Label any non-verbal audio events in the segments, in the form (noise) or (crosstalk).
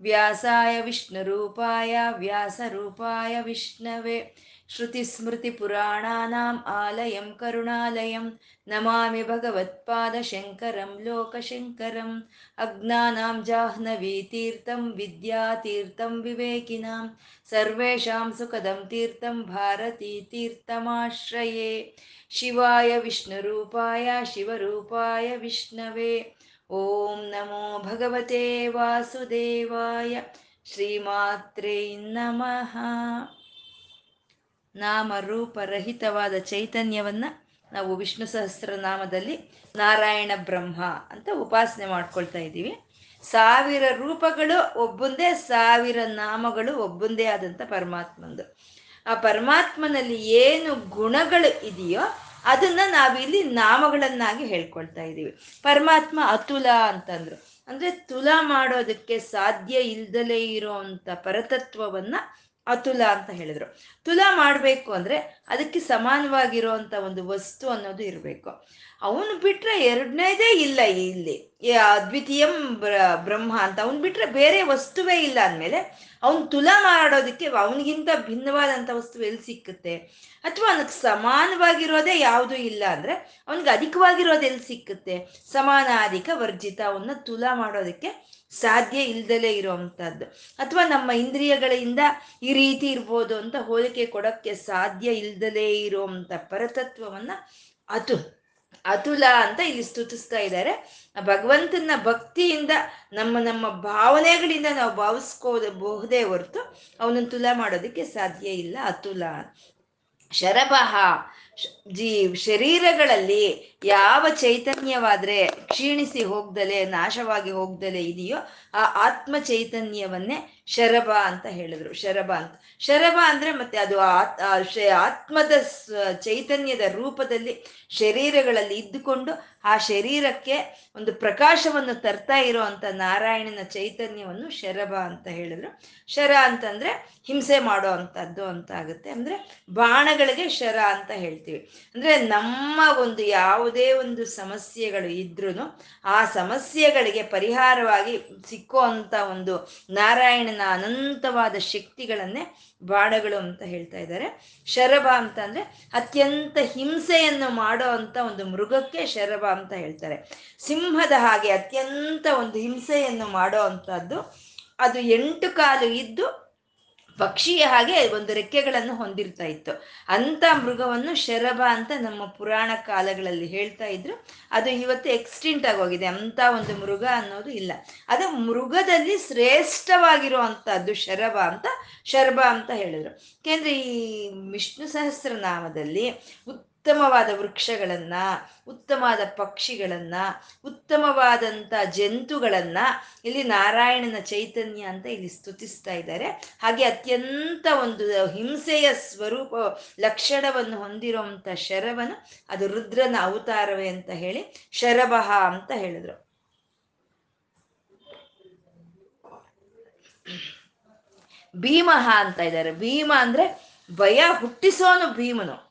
ಪರಬ್ರಹ್ಮ ತಸ್ಮೈ ಶ್ರೀ ಗುರವೇ ನಮಃ ವ್ಯಾಸಾಯ ವಿಷ್ಣುರೂಪಾಯ ವ್ಯಾಸರೂಪಾಯ ವಿಷ್ಣವೇ श्रुतिस्मृतिपुराणानाम् आलयं करुणालयं नमामि भगवत्पादशङ्करं लोकशङ्करम् अज्ञानां जाह्नवीतीर्थं विद्यातीर्थं विवेकिनां सर्वेषां सुखदं तीर्थं भारतीतीर्थमाश्रये शिवाय विष्णुरूपाय शिवरूपाय विष्णवे ಓಂ ನಮೋ ಭಗವತೆ ವಾಸುದೇವಾಯ ಶ್ರೀಮಾತ್ರೇ ನಮಃ ನಾಮ ರೂಪರಹಿತವಾದ ಚೈತನ್ಯವನ್ನು ನಾವು ವಿಷ್ಣು ಸಹಸ್ರನಾಮದಲ್ಲಿ ನಾರಾಯಣ ಬ್ರಹ್ಮ ಅಂತ ಉಪಾಸನೆ ಮಾಡ್ಕೊಳ್ತಾ ಇದ್ದೀವಿ. ಸಾವಿರ ರೂಪಗಳು ಒಬ್ಬೊಂದೇ, ಸಾವಿರ ನಾಮಗಳು ಒಬ್ಬೊಂದೇ ಆದಂಥ ಪರಮಾತ್ಮಂದು. ಆ ಪರಮಾತ್ಮನಲ್ಲಿ ಏನು ಗುಣಗಳು ಇದೆಯೋ ಅದನ್ನ ನಾವಿಲ್ಲಿ ನಾಮಗಳನ್ನಾಗಿ ಹೇಳ್ಕೊಳ್ತಾ ಇದ್ದೀವಿ ಪರಮಾತ್ಮ ಅತುಲ ಅಂತಂದ್ರು. ಅಂದ್ರೆ ತುಲ ಮಾಡೋದಕ್ಕೆ ಸಾಧ್ಯ ಇಲ್ದಲೇ ಇರೋಂಥ ಪರತತ್ವವನ್ನ ಅತುಲ ಅಂತ ಹೇಳಿದ್ರು. ತುಲ ಮಾಡಬೇಕು ಅಂದ್ರೆ ಅದಕ್ಕೆ ಸಮಾನವಾಗಿರುವಂತ ಒಂದು ವಸ್ತು ಅನ್ನೋದು ಇರಬೇಕು. ಅವನು ಬಿಟ್ರೆ ಎರಡನೇದೇ ಇಲ್ಲ ಇಲ್ಲಿ. ಅದ್ವಿತೀಯಂ ಬ್ರಹ್ಮ ಅಂತ ಅವನು ಬಿಟ್ರೆ ಬೇರೆ ವಸ್ತುವೇ ಇಲ್ಲ ಅಂದಮೇಲೆ ಅವನು ತುಲ ಮಾಡೋದಕ್ಕೆ ಅವನಿಗಿಂತ ಭಿನ್ನವಾದಂಥ ವಸ್ತು ಎಲ್ಲಿ ಸಿಕ್ಕುತ್ತೆ? ಅಥವಾ ಅವನಿಗೆ ಸಮಾನವಾಗಿರೋದೇ ಯಾವುದು ಇಲ್ಲ ಅಂದ್ರೆ ಅವನಿಗೆ ಅಧಿಕವಾಗಿರೋದು ಎಲ್ಲಿ ಸಿಕ್ಕುತ್ತೆ? ಸಮಾನಾಧಿಕ ವರ್ಜಿತ ಅವನ್ನ ತುಲ ಮಾಡೋದಕ್ಕೆ ಸಾಧ್ಯ ಇಲ್ದಲೇ ಇರೋವಂಥದ್ದು ಅಥವಾ ನಮ್ಮ ಇಂದ್ರಿಯಗಳಿಂದ ಈ ರೀತಿ ಇರ್ಬೋದು ಅಂತ ಹೋಲಿಕೆ ಕೊಡೋಕ್ಕೆ ಸಾಧ್ಯ ಇಲ್ದಲೇ ಇರುವಂಥ ಪರತತ್ವವನ್ನ ಅತು ಅತುಲ ಅಂತ ಇಲ್ಲಿ ಸ್ತುತಿಸ್ತಾ ಇದ್ದಾರೆ. ಭಗವಂತನ ಭಕ್ತಿಯಿಂದ ನಮ್ಮ ನಮ್ಮ ಭಾವನೆಗಳಿಂದ ನಾವು ಭಾವಿಸ್ಕೋಬಹುದೇ ಹೊರತು ಅವನನ್ನು ತುಲ ಮಾಡೋದಕ್ಕೆ ಸಾಧ್ಯ ಇಲ್ಲ ಅತುಲ. ಶರಭಃ ಜೀ, ಶರೀರಗಳಲ್ಲಿ ಯಾವ ಚೈತನ್ಯವಾದ್ರೆ ಕ್ಷೀಣಿಸಿ ಹೋಗ್ದಲೆ, ನಾಶವಾಗಿ ಹೋಗ್ದಲೆ ಇದೆಯೋ ಆ ಆತ್ಮ ಚೈತನ್ಯವನ್ನೇ ಶರಭ ಅಂತ ಹೇಳಿದ್ರು. ಶರಭ ಅಂತ. ಶರಭ ಅಂದ್ರೆ ಮತ್ತೆ ಅದು ಆತ್ಮದ ಚೈತನ್ಯದ ರೂಪದಲ್ಲಿ ಶರೀರಗಳಲ್ಲಿ ಇದ್ದುಕೊಂಡು ಆ ಶರೀರಕ್ಕೆ ಒಂದು ಪ್ರಕಾಶವನ್ನು ತರ್ತಾ ಇರೋ ಅಂತ ನಾರಾಯಣನ ಚೈತನ್ಯವನ್ನು ಶರಭ ಅಂತ ಹೇಳಿದ್ರು. ಶರ ಅಂತಂದ್ರೆ ಹಿಂಸೆ ಮಾಡೋ ಅಂತದ್ದು ಅಂತ ಆಗುತ್ತೆ. ಅಂದ್ರೆ ಬಾಣಗಳಿಗೆ ಶರ ಅಂತ ಹೇಳ್ತೀವಿ. ಅಂದ್ರೆ ನಮ್ಮ ಒಂದು ಯಾವುದೇ ಒಂದು ಸಮಸ್ಯೆಗಳು ಇದ್ರೂ ಆ ಸಮಸ್ಯೆಗಳಿಗೆ ಪರಿಹಾರವಾಗಿ ಸಿಕ್ಕೋ ಒಂದು ನಾರಾಯಣನ ಅನಂತವಾದ ಶಕ್ತಿಗಳನ್ನೇ ಬಾಣಗಳು ಅಂತ ಹೇಳ್ತಾ ಇದ್ದಾರೆ. ಶರಭ ಅಂತ ಅಂದ್ರೆ ಅತ್ಯಂತ ಹಿಂಸೆಯನ್ನು ಮಾಡೋ ಅಂತ ಒಂದು ಮೃಗಕ್ಕೆ ಶರಭ ಅಂತ ಹೇಳ್ತಾರೆ. ಸಿಂಹದ ಹಾಗೆ ಅತ್ಯಂತ ಒಂದು ಹಿಂಸೆಯನ್ನು ಮಾಡೋ ಅಂತದ್ದು ಅದು ಎಂಟು ಕಾಲು ಇದ್ದು ಪಕ್ಷಿಯ ಹಾಗೆ ಒಂದು ರೆಕ್ಕೆಗಳನ್ನು ಹೊಂದಿರ್ತಾ ಇತ್ತು. ಅಂತ ಮೃಗವನ್ನು ಶರಭ ಅಂತ ನಮ್ಮ ಪುರಾಣ ಕಾಲಗಳಲ್ಲಿ ಹೇಳ್ತಾ ಇದ್ರು. ಅದು ಇವತ್ತು ಎಕ್ಸ್ಟಿಂಟ್ ಆಗೋಗಿದೆ. ಅಂತ ಒಂದು ಮೃಗ ಅನ್ನೋದು ಇಲ್ಲ. ಅದು ಮೃಗದಲ್ಲಿ ಶ್ರೇಷ್ಠವಾಗಿರುವಂತಹದ್ದು ಶರಭ ಅಂತ ಶರಭ ಅಂತ ಹೇಳಿದ್ರು. ಯಾಕೆಂದ್ರೆ ಈ ವಿಷ್ಣು ಸಹಸ್ರನಾಮದಲ್ಲಿ ಉತ್ತಮವಾದ ವೃಕ್ಷಗಳನ್ನ, ಉತ್ತಮವಾದ ಪಕ್ಷಿಗಳನ್ನ ಉತ್ತಮವಾದಂಥ ಜಂತುಗಳನ್ನ ಇಲ್ಲಿ ನಾರಾಯಣನ ಚೈತನ್ಯ ಅಂತ ಇಲ್ಲಿ ಸ್ತುತಿಸ್ತಾ ಇದ್ದಾರೆ. ಹಾಗೆ ಅತ್ಯಂತ ಒಂದು ಹಿಂಸೆಯ ಸ್ವರೂಪ, ಲಕ್ಷಣವನ್ನು ಹೊಂದಿರುವಂಥ ಶರವನು ಅದು ರುದ್ರನ ಅವತಾರವೇ ಅಂತ ಹೇಳಿ ಶರಭಃ ಅಂತ ಹೇಳಿದ್ರು. ಭೀಮಃ ಅಂತ ಇದ್ದಾರೆ. ಭೀಮ ಅಂದ್ರೆ ಭಯ ಹುಟ್ಟಿಸೋನು ಭೀಮನು.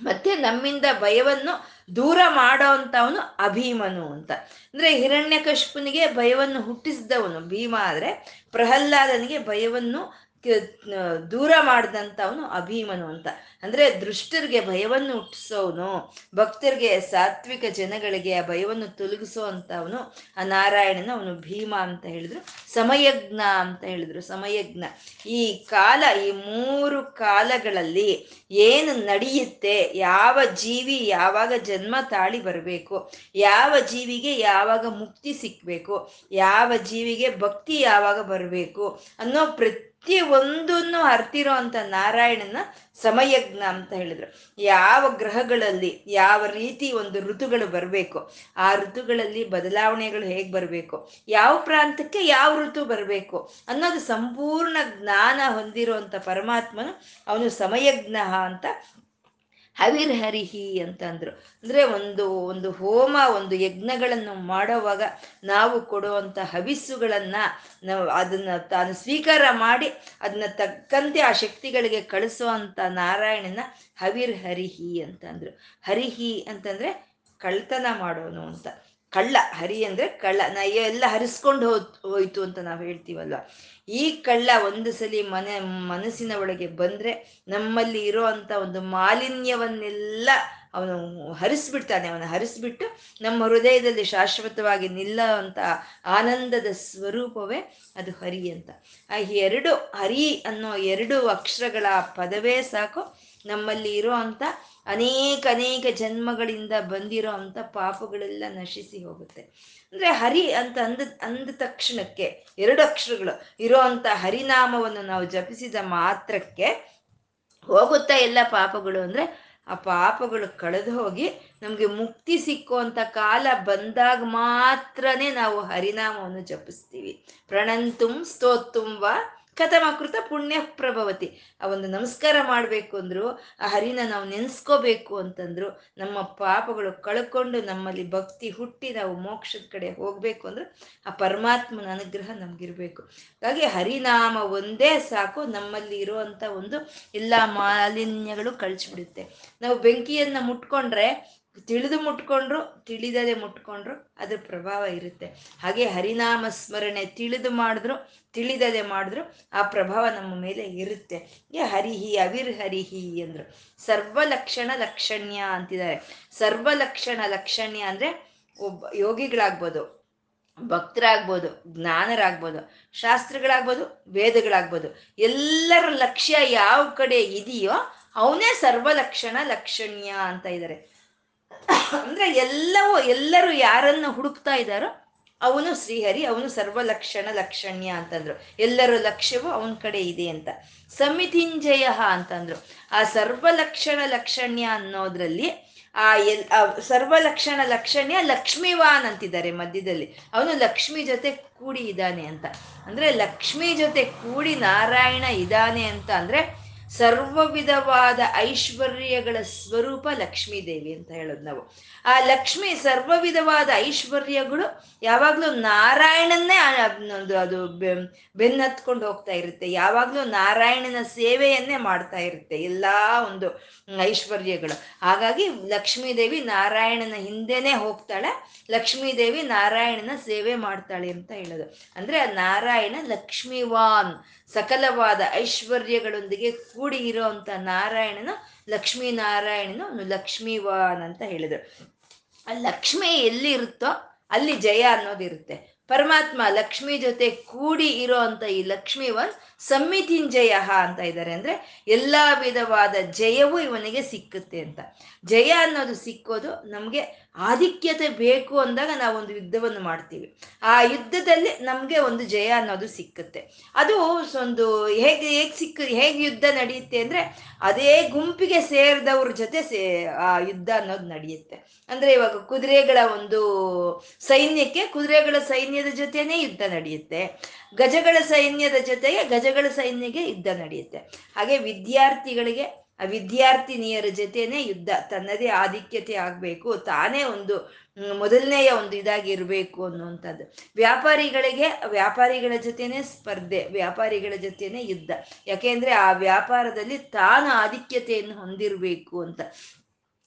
ಮತ್ತೆ ನಮ್ಮಿಂದ ಭಯವನ್ನು ದೂರ ಮಾಡೋ ಅಂತವನು ಅಭೀಮನು ಅಂತ. ಅಂದ್ರೆ ಹಿರಣ್ಯಕಶ್ಪನಿಗೆ ಭಯವನ್ನು ಹುಟ್ಟಿಸಿದವನು ಭೀಮ ಆದ್ರೆ ಪ್ರಹ್ಲಾದನಿಗೆ ಭಯವನ್ನು ದೂರ ಮಾಡಿದಂಥವನು ಅಭೀಮನು ಅಂತ. ಅಂದ್ರೆ ದೃಷ್ಟರಿಗೆ ಭಯವನ್ನು ಹುಟ್ಟಿಸೋನು, ಭಕ್ತರಿಗೆ, ಸಾತ್ವಿಕ ಜನಗಳಿಗೆ ಆ ಭಯವನ್ನು ತೊಲಗಿಸೋ ಆ ನಾರಾಯಣನ, ಅವನು ಭೀಮ ಅಂತ ಹೇಳಿದ್ರು, ಸಮಯಜ್ಞ ಅಂತ ಹೇಳಿದ್ರು, ಸಮಯಜ್ಞ. ಈ ಕಾಲ, ಈ ಮೂರು ಕಾಲಗಳಲ್ಲಿ ಏನು ನಡೆಯುತ್ತೆ, ಯಾವ ಜೀವಿ ಯಾವಾಗ ಜನ್ಮ ತಾಳಿ ಬರಬೇಕು, ಯಾವ ಜೀವಿಗೆ ಯಾವಾಗ ಮುಕ್ತಿ ಸಿಕ್ಬೇಕು, ಯಾವ ಜೀವಿಗೆ ಭಕ್ತಿ ಯಾವಾಗ ಬರಬೇಕು ಅನ್ನೋ ಪ್ರತಿ ಪ್ರತಿ ಒಂದನ್ನು ಅರ್ತಿರೋ ಅಂತ ನಾರಾಯಣನ ಸಮಯಜ್ಞ ಅಂತ ಹೇಳಿದ್ರು. ಯಾವ ಗ್ರಹಗಳಲ್ಲಿ ಯಾವ ರೀತಿ ಒಂದು ಋತುಗಳು ಬರಬೇಕು, ಆ ಋತುಗಳಲ್ಲಿ ಬದಲಾವಣೆಗಳು ಹೇಗೆ ಬರಬೇಕು, ಯಾವ ಪ್ರಾಂತಕ್ಕೆ ಯಾವ ಋತು ಬರಬೇಕು ಅನ್ನೋದು ಸಂಪೂರ್ಣ ಜ್ಞಾನ ಹೊಂದಿರುವಂಥ ಪರಮಾತ್ಮನು ಅವನು ಸಮಯಜ್ಞ ಅಂತ ಹವಿರ್ಹರಿಹಿ ಅಂತಂದ್ರು. ಅಂದ್ರೆ ಒಂದು ಒಂದು ಹೋಮ, ಒಂದು ಯಜ್ಞಗಳನ್ನು ಮಾಡುವಾಗ ನಾವು ಕೊಡುವಂಥ ಹವಿಸ್ಸುಗಳನ್ನ ನಾವು ಅದನ್ನ ತಾನು ಸ್ವೀಕಾರ ಮಾಡಿ ಅದನ್ನ ತಕ್ಕಂತೆ ಆ ಶಕ್ತಿಗಳಿಗೆ ಕಳಿಸುವಂತ ನಾರಾಯಣನ ಹವಿರ್ ಹರಿಹಿ ಅಂತಂದ್ರು. ಹರಿಹಿ ಅಂತಂದ್ರೆ ಕಳ್ತನ ಮಾಡೋನು ಅಂತ. ಕಳ್ಳ, ಹರಿ ಅಂದ್ರೆ ಕಳ್ಳ. ನಾ ಎಲ್ಲ ಹರಿಸ್ಕೊಂಡು ಹೋ ಹೋಯ್ತು ಅಂತ ನಾವು ಹೇಳ್ತೀವಲ್ವ? ಈ ಕಳ್ಳ ಒಂದು ಸಲಿ ಮನೆ, ಮನಸ್ಸಿನ ಒಳಗೆ ಬಂದ್ರೆ ನಮ್ಮಲ್ಲಿ ಇರೋ ಅಂತ ಒಂದು ಮಾಲಿನ್ಯವನ್ನೆಲ್ಲ ಅವನು ಹರಿಸ್ಬಿಡ್ತಾನೆ. ಅವನು ಹರಿಸ್ಬಿಟ್ಟು ನಮ್ಮ ಹೃದಯದಲ್ಲಿ ಶಾಶ್ವತವಾಗಿ ನಿಲ್ಲುವಂಥ ಆನಂದದ ಸ್ವರೂಪವೇ ಅದು ಹರಿ ಅಂತ. ಆ ಎರಡು ಹರಿ ಅನ್ನೋ ಎರಡು ಅಕ್ಷರಗಳ ಪದವೇ ಸಾಕು. ನಮ್ಮಲ್ಲಿ ಇರೋ ಅಂಥ ಅನೇಕ ಅನೇಕ ಜನ್ಮಗಳಿಂದ ಬಂದಿರೋ ಅಂಥ ಪಾಪಗಳೆಲ್ಲ ನಶಿಸಿ ಹೋಗುತ್ತೆ. ಅಂದ್ರೆ ಹರಿ ಅಂತ ಅಂದ ಅಂದ ತಕ್ಷಣಕ್ಕೆ, ಎರಡು ಅಕ್ಷರಗಳು ಇರೋ ಅಂತ ಹರಿನಾಮವನ್ನು ನಾವು ಜಪಿಸಿದ ಮಾತ್ರಕ್ಕೆ ಹೋಗುತ್ತಾ ಎಲ್ಲ ಪಾಪಗಳು ಅಂದ್ರೆ ಆ ಪಾಪಗಳು ಕಳೆದು ಹೋಗಿ ನಮಗೆ ಮುಕ್ತಿ ಸಿಕ್ಕುವಂಥ ಕಾಲ ಬಂದಾಗ ಮಾತ್ರನೇ ನಾವು ಹರಿನಾಮವನ್ನು ಜಪಿಸ್ತೀವಿ. ಪ್ರಣಂತುಂ ಸ್ತೋತ್ತುಂ ಕಥಮಕೃತ ಪುಣ್ಯ ಪ್ರಭವತಿ ಆ ಒಂದು ನಮಸ್ಕಾರ ಮಾಡಬೇಕು ಅಂದ್ರು, ಆ ಹರಿನ ನಾವು ನೆನೆಸ್ಕೋಬೇಕು ಅಂತಂದ್ರು, ನಮ್ಮ ಪಾಪಗಳು ಕಳ್ಕೊಂಡು ನಮ್ಮಲ್ಲಿ ಭಕ್ತಿ ಹುಟ್ಟಿ ನಾವು ಮೋಕ್ಷದ ಕಡೆ ಹೋಗ್ಬೇಕು ಅಂದ್ರೆ, ಆ ಪರಮಾತ್ಮನ ಅನುಗ್ರಹ ನಮ್ಗಿರ್ಬೇಕು. ಹಾಗಾಗಿ ಹರಿನಾಮ ಒಂದೇ ಸಾಕು, ನಮ್ಮಲ್ಲಿ ಇರುವಂತ ಒಂದು ಎಲ್ಲ ಮಾಲಿನ್ಯಗಳು ಕಳ್ಸಿಬಿಡುತ್ತೆ ನಾವು ಬೆಂಕಿಯನ್ನ ಮುಟ್ಕೊಂಡ್ರೆ ತಿಳಿದು ಮುಟ್ಕೊಂಡ್ರು, ತಿಳಿದದೆ ಮುಟ್ಕೊಂಡ್ರು ಅದ್ರ ಪ್ರಭಾವ ಇರುತ್ತೆ. ಹಾಗೆ ಹರಿನಾಮ ಸ್ಮರಣೆ ತಿಳಿದು ಮಾಡಿದ್ರು, ತಿಳಿದದೆ ಮಾಡಿದ್ರು ಆ ಪ್ರಭಾವ ನಮ್ಮ ಮೇಲೆ ಇರುತ್ತೆ. ಏ ಹರಿಹಿ ಅವಿರ್ ಹರಿಹಿ ಅಂದ್ರು. ಸರ್ವಲಕ್ಷಣ ಲಕ್ಷಣ್ಯ ಅಂತಿದ್ದಾರೆ. ಸರ್ವಲಕ್ಷಣ ಲಕ್ಷಣ್ಯ ಅಂದ್ರೆ ಒಬ್ಬ ಯೋಗಿಗಳಾಗ್ಬೋದು, ಭಕ್ತರಾಗ್ಬೋದು, ಜ್ಞಾನರಾಗ್ಬೋದು, ಶಾಸ್ತ್ರಗಳಾಗ್ಬೋದು, ವೇದಗಳಾಗ್ಬೋದು. ಎಲ್ಲರ ಲಕ್ಷ್ಯ ಯಾವ ಕಡೆ ಇದೆಯೋ ಅವನೇ ಸರ್ವಲಕ್ಷಣ ಲಕ್ಷಣ್ಯ ಅಂತ ಇದ್ದಾರೆ. ಅಂದ್ರೆ ಎಲ್ಲವೂ, ಎಲ್ಲರೂ ಯಾರನ್ನು ಹುಡುಕ್ತಾ ಇದ್ದಾರೋ ಅವನು ಶ್ರೀಹರಿ, ಅವನು ಸರ್ವಲಕ್ಷಣ ಲಕ್ಷಣ್ಯ ಅಂತಂದ್ರು. ಎಲ್ಲರ ಲಕ್ಷ್ಯವೂ ಅವನ ಕಡೆ ಇದೆ ಅಂತ. ಸಮಿತಿಂಜಯ ಅಂತಂದ್ರು. ಆ ಸರ್ವಲಕ್ಷಣ ಲಕ್ಷಣ್ಯ ಅನ್ನೋದ್ರಲ್ಲಿ ಆ ಎಲ್ ಸರ್ವಲಕ್ಷಣ ಲಕ್ಷಣ್ಯ ಲಕ್ಷ್ಮೀವಾನ್ ಅಂತಿದ್ದಾರೆ ಮಧ್ಯದಲ್ಲಿ. ಅವನು ಲಕ್ಷ್ಮಿ ಜೊತೆ ಕೂಡಿ ಇದ್ದಾನೆ ಅಂತ. ಅಂದ್ರೆ ಲಕ್ಷ್ಮಿ ಜೊತೆ ಕೂಡಿ ನಾರಾಯಣ ಇದ್ದಾನೆ ಅಂತ ಅಂದ್ರೆ ಸರ್ವ ವಿಧವಾದ ಐಶ್ವರ್ಯಗಳ ಸ್ವರೂಪ ಲಕ್ಷ್ಮೀ ದೇವಿ ಅಂತ ಹೇಳೋದು ನಾವು. ಆ ಲಕ್ಷ್ಮಿ ಸರ್ವ ವಿಧವಾದ ಐಶ್ವರ್ಯಗಳು ಯಾವಾಗ್ಲೂ ನಾರಾಯಣನ್ನೇ ಒಂದು ಅದು ಬೆನ್ನತ್ಕೊಂಡು ಹೋಗ್ತಾ ಇರುತ್ತೆ. ಯಾವಾಗ್ಲೂ ನಾರಾಯಣನ ಸೇವೆಯನ್ನೇ ಮಾಡ್ತಾ ಇರುತ್ತೆ ಎಲ್ಲಾ ಒಂದು ಐಶ್ವರ್ಯಗಳು. ಹಾಗಾಗಿ ಲಕ್ಷ್ಮೀ ದೇವಿ ನಾರಾಯಣನ ಹಿಂದೆನೆ ಹೋಗ್ತಾಳೆ. ಲಕ್ಷ್ಮೀ ದೇವಿ ನಾರಾಯಣನ ಸೇವೆ ಮಾಡ್ತಾಳೆ ಅಂತ ಹೇಳೋದು. ಅಂದ್ರೆ ನಾರಾಯಣ ಲಕ್ಷ್ಮೀವಾನ್ ಸಕಲವಾದ ಐಶ್ವರ್ಯಗಳೊಂದಿಗೆ ಕೂಡಿ ಇರೋಂಥ ಲಕ್ಷ್ಮೀ ಲಕ್ಷ್ಮೀನಾರಾಯಣನು ಅವನು ಲಕ್ಷ್ಮೀವಾನ್ ಅಂತ ಹೇಳಿದರು. ಆ ಲಕ್ಷ್ಮಿ ಎಲ್ಲಿ ಇರುತ್ತೋ ಅಲ್ಲಿ ಜಯ ಅನ್ನೋದಿರುತ್ತೆ ಪರಮಾತ್ಮ ಲಕ್ಷ್ಮಿ ಜೊತೆ ಕೂಡಿ ಇರೋ ಅಂತ ಈ ಲಕ್ಷ್ಮೀವನ್ ಸಮ್ಮಿತಿಂಜಯ ಅಂತ ಇದ್ದಾರೆ. ಅಂದ್ರೆ ಎಲ್ಲಾ ವಿಧವಾದ ಜಯವೂ ಇವನಿಗೆ ಸಿಕ್ಕುತ್ತೆ ಅಂತ. ಜಯ ಅನ್ನೋದು ಸಿಕ್ಕೋದು ನಮಗೆ ಆಧಿಕ್ಯತೆ ಬೇಕು ಅಂದಾಗ ನಾವೊಂದು ಯುದ್ಧವನ್ನು ಮಾಡ್ತೀವಿ. ಆ ಯುದ್ಧದಲ್ಲಿ ನಮಗೆ ಒಂದು ಜಯ ಅನ್ನೋದು ಸಿಕ್ಕುತ್ತೆ. ಅದು ಒಂದು ಹೇಗೆ ಹೇಗೆ ಸಿಕ್ಕ, ಹೇಗೆ ಯುದ್ಧ ನಡೆಯುತ್ತೆ ಅಂದ್ರೆ ಅದೇ ಗುಂಪಿಗೆ ಸೇರಿದವ್ರ ಜೊತೆ ಸೇ, ಆ ಯುದ್ಧ ಅನ್ನೋದು ನಡೆಯುತ್ತೆ. ಅಂದ್ರೆ ಇವಾಗ ಕುದುರೆಗಳ ಒಂದು ಸೈನ್ಯಕ್ಕೆ ಕುದುರೆಗಳ ಸೈನ್ಯದ ಜೊತೆನೇ ಯುದ್ಧ ನಡೆಯುತ್ತೆ. ಗಜಗಳ ಸೈನ್ಯದ ಜೊತೆಗೆ ಗಜಗಳ ಸೈನ್ಯಗೆ ಯುದ್ಧ ನಡೆಯುತ್ತೆ. ಹಾಗೆ ವಿದ್ಯಾರ್ಥಿಗಳಿಗೆ ವಿದ್ಯಾರ್ಥಿನಿಯರ ಜೊತೆನೆ ಯುದ್ಧ, ತನ್ನದೇ ಆಧಿಕ್ಯತೆ ಆಗಬೇಕು, ತಾನೇ ಒಂದು ಮೊದಲನೆಯ ಒಂದು ಇದಾಗಿ ಇರಬೇಕು ಅನ್ನುವಂಥದ್ದು. ವ್ಯಾಪಾರಿಗಳಿಗೆ, ವ್ಯಾಪಾರಿಗಳ ಜೊತೆನೆ ಸ್ಪರ್ಧೆ, ವ್ಯಾಪಾರಿಗಳ ಜೊತೆನೆ ಯುದ್ಧ. ಯಾಕೆಂದ್ರೆ ಆ ವ್ಯಾಪಾರದಲ್ಲಿ ತಾನು ಆಧಿಕ್ಯತೆಯನ್ನು ಹೊಂದಿರಬೇಕು ಅಂತ.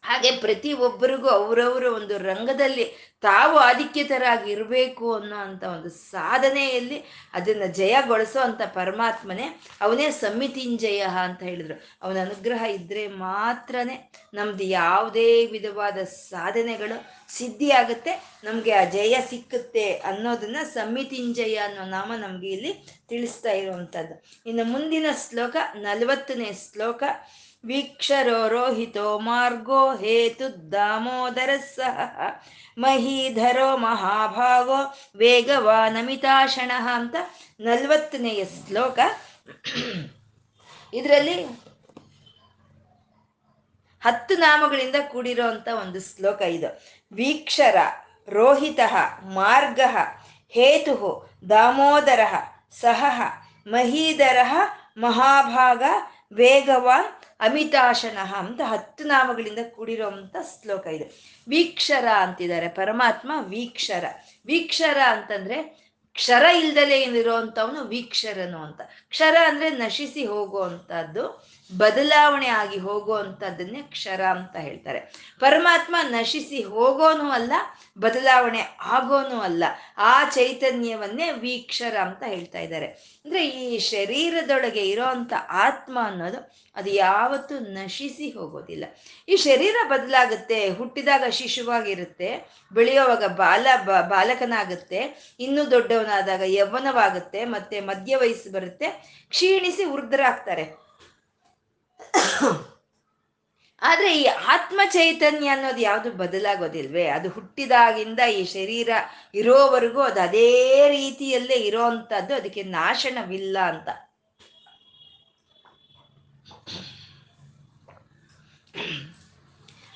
ಹಾಗೆ ಪ್ರತಿ ಒಬ್ಬರಿಗೂ ಅವರವರ ಒಂದು ರಂಗದಲ್ಲಿ ತಾವು ಆಧಿಕ್ಯತರಾಗಿ ಇರಬೇಕು ಅನ್ನೋ ಅಂತ ಒಂದು ಸಾಧನೆಯಲ್ಲಿ ಅದನ್ನ ಜಯಗೊಳಿಸೋ ಅಂತ ಪರಮಾತ್ಮನೇ ಅವನೇ ಸಮಿತಿಂಜಯ ಅಂತ ಹೇಳಿದ್ರು. ಅವನ ಅನುಗ್ರಹ ಇದ್ರೆ ಮಾತ್ರನೇ ನಮ್ದು ಯಾವುದೇ ವಿಧವಾದ ಸಾಧನೆಗಳು ಸಿದ್ಧಿ ಆಗುತ್ತೆ ನಮಗೆ ಆ ಜಯ ಸಿಕ್ಕುತ್ತೆ ಅನ್ನೋದನ್ನ ಸಮಿತಿಂಜಯ ಅನ್ನೋ ನಾಮ ನಮ್ಗೆ ಇಲ್ಲಿ ತಿಳಿಸ್ತಾ ಇರುವಂಥದ್ದು ಇನ್ನು ಮುಂದಿನ ಶ್ಲೋಕ, ನಲವತ್ತನೇ ಶ್ಲೋಕ. ವೀಕ್ಷರೋ ರೋಹಿತೋ ಮಾರ್ಗೋ ಹೇತು ದಾಮೋದರ ಸಹ. ಮಹೀಧರೋ ಮಹಾಭಾಗೋ ವೇಗವಾನಮಿತಾಶಣ ಅಂತ ನಲ್ವತ್ತನೆಯ ಶ್ಲೋಕ. ಇದರಲ್ಲಿ ಹತ್ತು ನಾಮಗಳಿಂದ ಕೂಡಿರೋ ಒಂದು ಶ್ಲೋಕ ಇದು. ವೀಕ್ಷರ, ರೋಹಿತ, ಮಾರ್ಗ, ಹೇತು, ದಾಮೋದರ, ಸಹ, ಮಹೀಧರ, ಮಹಾಭಾಗ, ವೇಗವಾನ್ ಅಮಿತಾಶನಃ ಅಂತ ಹತ್ತು ನಾಮಗಳಿಂದ ಕೂಡಿರುವಂತ ಶ್ಲೋಕ ಇದೆ. ವೀಕ್ಷರ ಅಂತಿದ್ದಾರೆ. ಪರಮಾತ್ಮ ವೀಕ್ಷರ. ವೀಕ್ಷರ ಅಂತಂದ್ರೆ ಕ್ಷರ ಇಲ್ದಲೇ ಇರುವಂಥವನು ವೀಕ್ಷರನು ಅಂತ. ಕ್ಷರ ಅಂದ್ರೆ ನಶಿಸಿ ಹೋಗುವಂಥದ್ದು ಬದಲಾವಣೆ ಆಗಿ ಹೋಗುವಂಥದ್ದನ್ನೇ ಕ್ಷರ ಅಂತ ಹೇಳ್ತಾರೆ. ಪರಮಾತ್ಮ ನಶಿಸಿ ಹೋಗೋನು ಅಲ್ಲ, ಬದಲಾವಣೆ ಆಗೋನು ಅಲ್ಲ. ಆ ಚೈತನ್ಯವನ್ನೇ ವೀಕ್ಷರ ಅಂತ ಹೇಳ್ತಾ ಇದ್ದಾರೆ. ಅಂದ್ರೆ ಈ ಶರೀರದೊಳಗೆ ಇರೋಂಥ ಆತ್ಮ ಅನ್ನೋದು ಅದು ಯಾವತ್ತೂ ನಶಿಸಿ ಹೋಗೋದಿಲ್ಲ. ಈ ಶರೀರ ಬದಲಾಗುತ್ತೆ, ಹುಟ್ಟಿದಾಗ ಶಿಶುವಾಗಿರುತ್ತೆ, ಬೆಳೆಯುವಾಗ ಬಾಲ ಬಾಲಕನಾಗುತ್ತೆ, ಇನ್ನೂ ದೊಡ್ಡವನಾದಾಗ ಯೌವನವಾಗುತ್ತೆ, ಮತ್ತೆ ಮಧ್ಯ ವಯಸ್ಸು ಬರುತ್ತೆ, ಕ್ಷೀಣಿಸಿ ವೃದ್ಧರಾಗ್ತಾರೆ. ಆದ್ರೆ ಈ ಆತ್ಮ ಚೈತನ್ಯ ಅನ್ನೋದು ಯಾವುದು ಬದಲಾಗೋದಿಲ್ವೇ? ಅದು ಹುಟ್ಟಿದಾಗಿಂದ ಈ ಶರೀರ ಇರೋವರೆಗೂ ಅದು ಅದೇ ರೀತಿಯಲ್ಲೇ ಇರೋ ಅಂತದ್ದು ಅದಕ್ಕೆ ನಾಶನವಿಲ್ಲ ಅಂತ.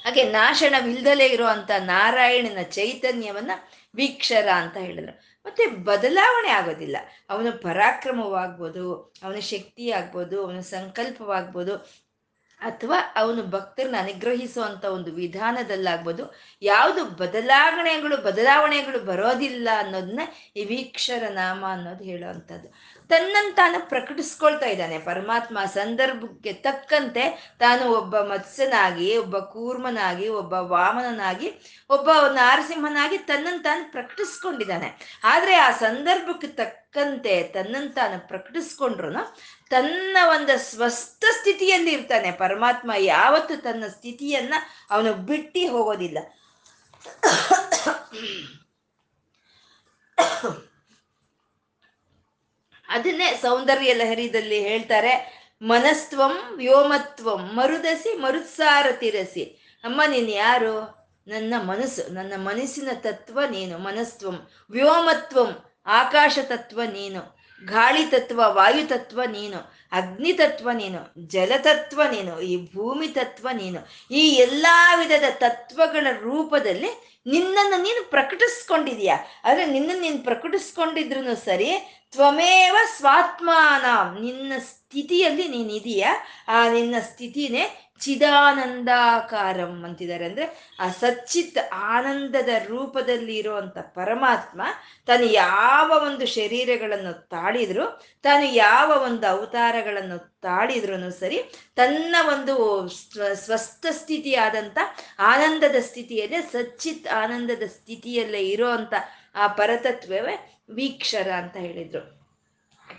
ಹಾಗೆ ನಾಶನವಿಲ್ದಲೇ ಇರುವಂತ ನಾರಾಯಣನ ಚೈತನ್ಯವನ್ನ ವೀಕ್ಷರ ಅಂತ ಹೇಳಿದ್ರು. ಮತ್ತೆ ಬದಲಾವಣೆ ಆಗೋದಿಲ್ಲ. ಅವನ ಪರಾಕ್ರಮವಾಗ್ಬೋದು ಅವನ ಶಕ್ತಿ ಆಗ್ಬೋದು ಅವನ ಸಂಕಲ್ಪವಾಗ್ಬೋದು ಅಥವಾ ಅವನು ಭಕ್ತರನ್ನ ಅನುಗ್ರಹಿಸುವಂತ ಒಂದು ವಿಧಾನದಲ್ಲಾಗ್ಬೋದು, ಯಾವುದು ಬದಲಾವಣೆಗಳು ಬದಲಾವಣೆಗಳು ಬರೋದಿಲ್ಲ ಅನ್ನೋದನ್ನ ಈ ವೀಕ್ಷರ ನಾಮ ಅನ್ನೋದು ಹೇಳುವಂಥದ್ದು. ತನ್ನನ್ನು ತಾನು ಪ್ರಕಟಿಸ್ಕೊಳ್ತಾ ಇದ್ದಾನೆ. ಪರಮಾತ್ಮ ಸಂದರ್ಭಕ್ಕೆ ತಕ್ಕಂತೆ ತಾನು ಒಬ್ಬ ಮತ್ಸ್ಯನಾಗಿ, ಒಬ್ಬ ಕೂರ್ಮನಾಗಿ, ಒಬ್ಬ ವಾಮನನಾಗಿ, ಒಬ್ಬ ನಾರಸಿಂಹನಾಗಿ ತನ್ನನ್ನು ತಾನು ಪ್ರಕಟಿಸ್ಕೊಂಡಿದ್ದಾನೆ. ಆದರೆ ಆ ಸಂದರ್ಭಕ್ಕೆ ತಕ್ಕಂತೆ ತನ್ನನ್ನು ತಾನು ಪ್ರಕಟಿಸ್ಕೊಂಡ್ರು ತನ್ನ ಒಂದು ಸ್ವಸ್ಥ ಸ್ಥಿತಿಯಲ್ಲಿ ಇರ್ತಾನೆ. ಪರಮಾತ್ಮ ಯಾವತ್ತು ತನ್ನ ಸ್ಥಿತಿಯನ್ನ ಅವನು ಬಿಟ್ಟಿ ಹೋಗೋದಿಲ್ಲ. ಅದನ್ನೇ ಸೌಂದರ್ಯ ಲಹರಿದಲ್ಲಿ ಹೇಳ್ತಾರೆ. ಮನಸ್ತ್ವಂ ವ್ಯೋಮತ್ವಂ ಮರುದಸಿ ಮರುತ್ಸಾರ ತಿರಸಿ. ಅಮ್ಮ, ನೀನು ಯಾರು? ನನ್ನ ಮನಸ್ಸು, ನನ್ನ ಮನಸ್ಸಿನ ತತ್ವ ನೀನು. ಮನಸ್ತ್ವಂ ವ್ಯೋಮತ್ವಂ ಆಕಾಶ ತತ್ವ ನೀನು. ಗಾಳಿ ತತ್ವ ವಾಯು ತತ್ವ ನೀನು ಅಗ್ನಿ ತತ್ವ ನೀನು, ಜಲತತ್ವ ನೀನು, ಈ ಭೂಮಿ ತತ್ವ ನೀನು, ಈ ಎಲ್ಲಾ ವಿಧದ ತತ್ವಗಳ ರೂಪದಲ್ಲಿ ನಿನ್ನನ್ನು ನೀನು ಪ್ರಕಟಿಸ್ಕೊಂಡಿದೀಯ. ಆದ್ರೆ ನಿನ್ನನ್ನು ನೀನು ಪ್ರಕಟಿಸ್ಕೊಂಡಿದ್ರು ಸರಿ, ತ್ವಮೇವ ಸ್ವಾತ್ಮಾನ, ನಿನ್ನ ಸ್ಥಿತಿಯಲ್ಲಿ ನೀನಿದೀಯ. ಆ ನಿನ್ನ ಸ್ಥಿತಿನೇ ಚಿದಾನಂದಾಕಾರಂ ಅಂತಿದ್ದಾರೆ. ಅಂದ್ರೆ ಆ ಸಚ್ಚಿತ್ ಆನಂದದ ರೂಪದಲ್ಲಿ ಇರುವಂತ ಪರಮಾತ್ಮ ತಾನು ಯಾವ ಒಂದು ಶರೀರಗಳನ್ನು ತಾಳಿದ್ರು, ತಾನು ಯಾವ ಒಂದು ಅವತಾರಗಳನ್ನು ತಾಳಿದ್ರು ಸರಿ, ತನ್ನ ಒಂದು ಸ್ವಸ್ಥ ಸ್ಥಿತಿಯಾದಂಥ ಆನಂದದ ಸ್ಥಿತಿಯಲ್ಲೇ, ಸಚ್ಚಿತ್ ಆನಂದದ ಸ್ಥಿತಿಯಲ್ಲೇ ಇರುವಂತ ಆ ಪರತತ್ವವೇ ವೀಕ್ಷರ ಅಂತ ಹೇಳಿದ್ರು.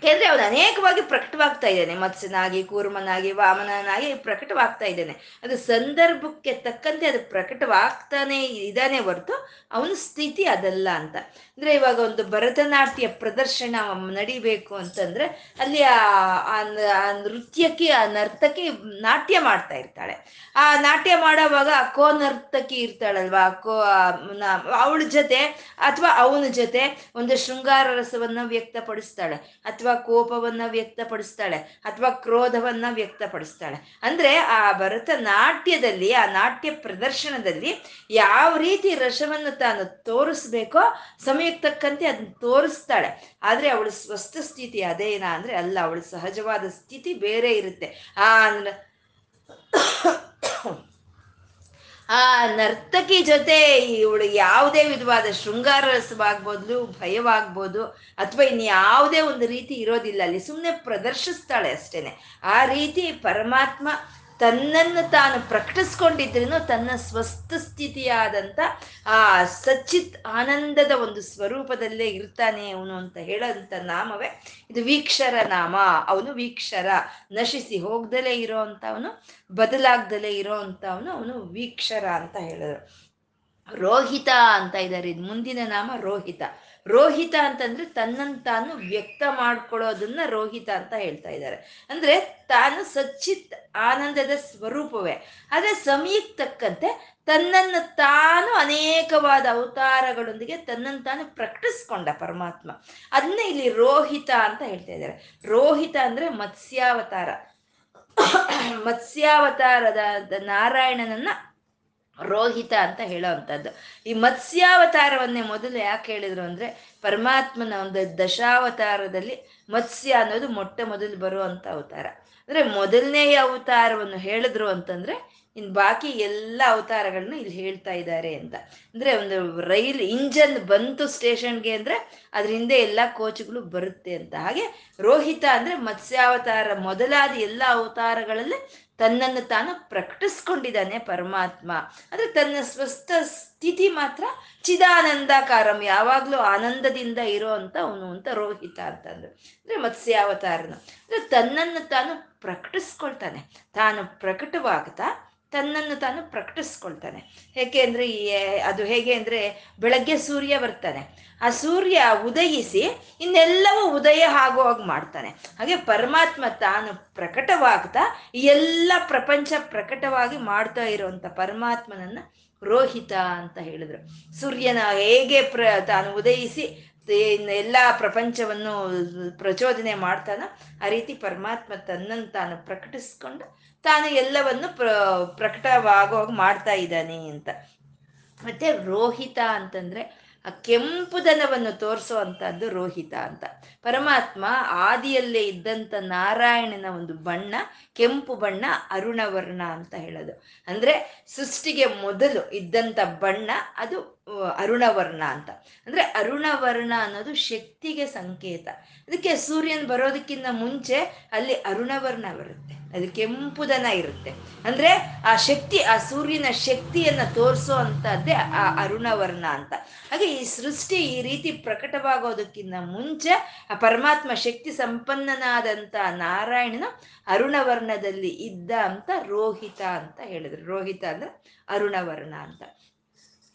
ಯಾಕೆಂದ್ರೆ ಅವನು ಅನೇಕವಾಗಿ ಪ್ರಕಟವಾಗ್ತಾ ಇದ್ದಾನೆ. ಮತ್ಸ್ಯನಾಗಿ, ಕೂರ್ಮನಾಗಿ, ವಾಮನನಾಗಿ ಪ್ರಕಟವಾಗ್ತಾ ಇದ್ದಾನೆ. ಅದು ಸಂದರ್ಭಕ್ಕೆ ತಕ್ಕಂತೆ ಅದು ಪ್ರಕಟವಾಗ್ತಾನೆ ಇದ್ದಾನೆ ಹೊರತು ಅವನ ಸ್ಥಿತಿ ಅದಲ್ಲ ಅಂತ. ಅಂದ್ರೆ ಇವಾಗ ಒಂದು ಭರತನಾಟ್ಯ ಪ್ರದರ್ಶನ ನಡಿಬೇಕು ಅಂತಂದ್ರೆ ಅಲ್ಲಿ ಆ ನೃತ್ಯಕ್ಕೆ, ಆ ನರ್ತಕಿ ನಾಟ್ಯ ಮಾಡ್ತಾ ಇರ್ತಾಳೆ. ಆ ನಾಟ್ಯ ಮಾಡೋವಾಗ ಕೋ ನರ್ತಕಿ ಇರ್ತಾಳಲ್ವಾ? ಕೋ ಅವಳ ಜೊತೆ ಅಥವಾ ಅವನ ಜೊತೆ ಒಂದು ಶೃಂಗಾರ ರಸವನ್ನು ವ್ಯಕ್ತಪಡಿಸ್ತಾಳೆ. ಅಥವಾ ಕೋಪವನ್ನ ವ್ಯಕ್ತಪಡಿಸ್ತಾಳೆ ಅಥವಾ ಕ್ರೋಧವನ್ನ ವ್ಯಕ್ತಪಡಿಸ್ತಾಳೆ. ಅಂದ್ರೆ ಆ ಭರತನಾಟ್ಯದಲ್ಲಿ, ಆ ನಾಟ್ಯ ಪ್ರದರ್ಶನದಲ್ಲಿ ಯಾವ ರೀತಿ ರಸವನ್ನು ತಾನು ತೋರಿಸ್ಬೇಕೋ ಸಮಯಕ್ಕೆ ತಕ್ಕಂತೆ ಅದನ್ನ ತೋರಿಸ್ತಾಳೆ. ಆದ್ರೆ ಅವಳು ಸ್ವಸ್ಥ ಸ್ಥಿತಿ ಅದೇನಾ ಅಂದ್ರೆ ಅಲ್ಲ, ಅವಳು ಸಹಜವಾದ ಸ್ಥಿತಿ ಬೇರೆ ಇರುತ್ತೆ. ಆ ಆ ನರ್ತಕಿ ಜೊತೆ ಇವಳು ಯಾವುದೇ ವಿಧವಾದ ಶೃಂಗಾರ ರಸವಾಗ್ಬೋದು ಭಯವಾಗ್ಬೋದು, ಅಥವಾ ಇನ್ಯಾವುದೇ ಒಂದು ರೀತಿ ಇರೋದಿಲ್ಲ. ಅಲ್ಲಿ ಸುಮ್ಮನೆ ಪ್ರದರ್ಶಿಸ್ತಾಳೆ ಅಷ್ಟೇನೆ. ಆ ರೀತಿ ಪರಮಾತ್ಮ ತನ್ನನ್ನು ತಾನು ಪ್ರಕಟಿಸ್ಕೊಂಡಿದ್ರೂ ತನ್ನ ಸ್ವಸ್ಥ ಸ್ಥಿತಿಯಾದಂಥ ಆ ಸಚ್ಚಿತ್ ಆನಂದದ ಒಂದು ಸ್ವರೂಪದಲ್ಲೇ ಇರ್ತಾನೆ ಅವನು ಅಂತ ಹೇಳೋಂಥ ನಾಮವೇ. ಇದು ವೀಕ್ಷರ ನಾಮ. ಅವನು ವೀಕ್ಷರ. ನಶಿಸಿ ಹೋಗ್ದಲೇ ಇರೋ ಅಂಥವನು ಬದಲಾಗ್ದಲೇ ಇರೋ ಅಂಥವನು ಅವನು ವೀಕ್ಷರ ಅಂತ ಹೇಳಿದ್ರು. ರೋಹಿತ ಅಂತ ಇದ್ದಾರೆ. ಇದು ಮುಂದಿನ ನಾಮ ರೋಹಿತ. ರೋಹಿತ ಅಂತಂದ್ರೆ ತನ್ನನ್ನು ತಾನು ವ್ಯಕ್ತ ಮಾಡ್ಕೊಳ್ಳೋದನ್ನ ರೋಹಿತ ಅಂತ ಹೇಳ್ತಾ ಇದ್ದಾರೆ. ಅಂದ್ರೆ ತಾನು ಸಚ್ಚಿತ್ ಆನಂದದ ಸ್ವರೂಪವೇ. ಆದ್ರೆ ಸಮಯಕ್ಕೆ ತಕ್ಕಂತೆ ತನ್ನನ್ನು ತಾನು ಅನೇಕವಾದ ಅವತಾರಗಳೊಂದಿಗೆ ತನ್ನನ್ನು ತಾನು ಪ್ರಕಟಿಸ್ಕೊಂಡ ಪರಮಾತ್ಮ. ಅದನ್ನ ಇಲ್ಲಿ ರೋಹಿತ ಅಂತ ಹೇಳ್ತಾ ಇದ್ದಾರೆ. ರೋಹಿತ ಅಂದ್ರೆ ಮತ್ಸ್ಯಾವತಾರ. ಮತ್ಸ್ಯಾವತಾರದ ನಾರಾಯಣನನ್ನ ರೋಹಿತ ಅಂತ ಹೇಳೋವಂಥದ್ದು ಈ ಮತ್ಸ್ಯಾವತಾರವನ್ನೇ ಮೊದಲು ಯಾಕೆ ಹೇಳಿದ್ರು ಅಂದರೆ ಪರಮಾತ್ಮನ ಒಂದು ದಶಾವತಾರದಲ್ಲಿ ಮತ್ಸ್ಯ ಅನ್ನೋದು ಮೊಟ್ಟ ಮೊದಲು ಬರುವಂಥ ಅವತಾರ. ಅಂದರೆ ಮೊದಲನೇ ಅವತಾರವನ್ನು ಹೇಳಿದ್ರು ಅಂತಂದರೆ ಇನ್ನು ಬಾಕಿ ಎಲ್ಲ ಅವತಾರಗಳನ್ನ ಇಲ್ಲಿ ಹೇಳ್ತಾ ಇದ್ದಾರೆ ಅಂತ. ಅಂದರೆ ಒಂದು ರೈಲ್ ಇಂಜನ್ ಬಂತು ಸ್ಟೇಷನ್ಗೆ ಅಂದರೆ ಅದ್ರ ಹಿಂದೆ ಎಲ್ಲ ಕೋಚ್ಗಳು ಬರುತ್ತೆ ಅಂತ. ಹಾಗೆ ರೋಹಿತ ಅಂದರೆ ಮತ್ಸ್ಯಾವತಾರ ಮೊದಲಾದ ಎಲ್ಲ ಅವತಾರಗಳಲ್ಲಿ ತನ್ನನ್ನು ತಾನು ಪ್ರಕಟಿಸ್ಕೊಂಡಿದ್ದಾನೆ ಪರಮಾತ್ಮ. ಅಂದ್ರೆ ತನ್ನ ಸ್ವಸ್ಥ ಸ್ಥಿತಿ ಮಾತ್ರ ಚಿದಾನಂದಕಾರಂ, ಯಾವಾಗಲೂ ಆನಂದದಿಂದ ಇರೋ ಅಂತ ಅವನು ಅಂತ ರೋಹಿತ ಅಂತಂದ್ರು ಅಂದರೆ ಮತ್ಸ್ಯಾವತಾರನು. ಅಂದ್ರೆ ತನ್ನನ್ನು ತಾನು ಪ್ರಕಟಿಸ್ಕೊಳ್ತಾನೆ. ತಾನು ಪ್ರಕಟವಾಗ್ತಾ ತನ್ನನ್ನು ತಾನು ಪ್ರಕಟಿಸ್ಕೊಳ್ತಾನೆ. ಏಕೆ ಅಂದರೆ ಈ ಅದು ಹೇಗೆ ಅಂದರೆ ಬೆಳಗ್ಗೆ ಸೂರ್ಯ ಬರ್ತಾನೆ. ಆ ಸೂರ್ಯ ಉದಯಿಸಿ ಇನ್ನೆಲ್ಲವೂ ಉದಯ ಆಗುವಾಗ ಮಾಡ್ತಾನೆ. ಹಾಗೆ ಪರಮಾತ್ಮ ತಾನು ಪ್ರಕಟವಾಗ್ತಾ ಎಲ್ಲ ಪ್ರಪಂಚ ಪ್ರಕಟವಾಗಿ ಮಾಡ್ತಾ ಇರುವಂತ ಪರಮಾತ್ಮನನ್ನ ರೋಹಿತ ಅಂತ ಹೇಳಿದ್ರು. ಸೂರ್ಯನ ಹೇಗೆ ಪ್ರ, ತಾನು ಉದಯಿಸಿ ಎಲ್ಲ ಪ್ರಪಂಚವನ್ನು ಪ್ರಚೋದನೆ ಮಾಡ್ತಾನ. ಆ ರೀತಿ ಪರಮಾತ್ಮ ತನ್ನನ್ನು ತಾನು ಪ್ರಕಟಿಸ್ಕೊಂಡು ತಾನು ಎಲ್ಲವನ್ನು ಪ್ರ, ಪ್ರಕಟವಾಗುವಾಗ ಮಾಡ್ತಾ ಇದ್ದಾನೆ ಅಂತ. ಮತ್ತೆ ರೋಹಿತ ಅಂತಂದ್ರೆ ಆ ಕೆಂಪುದನವನ್ನು ತೋರಿಸೋ ಅಂತದ್ದು ರೋಹಿತ ಅಂತ. ಪರಮಾತ್ಮ ಆದಿಯಲ್ಲೇ ಇದ್ದಂಥ ನಾರಾಯಣನ ಒಂದು ಬಣ್ಣ, ಕೆಂಪು ಬಣ್ಣ, ಅರುಣವರ್ಣ ಅಂತ ಹೇಳೋದು. ಅಂದ್ರೆ ಸೃಷ್ಟಿಗೆ ಮೊದಲು ಇದ್ದಂಥ ಬಣ್ಣ, ಅದು ಅರುಣವರ್ಣ ಅಂತ. ಅಂದ್ರೆ ಅರುಣವರ್ಣ ಅನ್ನೋದು ಶಕ್ತಿಗೆ ಸಂಕೇತ. ಅದಕ್ಕೆ ಸೂರ್ಯನ್ ಬರೋದಕ್ಕಿಂತ ಮುಂಚೆ ಅಲ್ಲಿ ಅರುಣವರ್ಣ ಬರುತ್ತೆ. ಅದು ಕೆಂಪುದನ ಇರುತ್ತೆ. ಅಂದ್ರೆ ಆ ಶಕ್ತಿ, ಆ ಸೂರ್ಯನ ಶಕ್ತಿಯನ್ನ ತೋರಿಸೋ ಅಂತದ್ದೇ ಆ ಅರುಣವರ್ಣ ಅಂತ. ಹಾಗೆ ಈ ಸೃಷ್ಟಿ ಈ ರೀತಿ ಪ್ರಕಟವಾಗೋದಕ್ಕಿಂತ ಮುಂಚೆ ಆ ಪರಮಾತ್ಮ ಶಕ್ತಿ ಸಂಪನ್ನನಾದಂತ ನಾರಾಯಣನ ಅರುಣವರ್ಣದಲ್ಲಿ ಇದ್ದ ಅಂತ ರೋಹಿತ ಅಂತ ಹೇಳಿದ್ರು. ರೋಹಿತ ಅಂದ್ರೆ ಅರುಣವರ್ಣ ಅಂತ.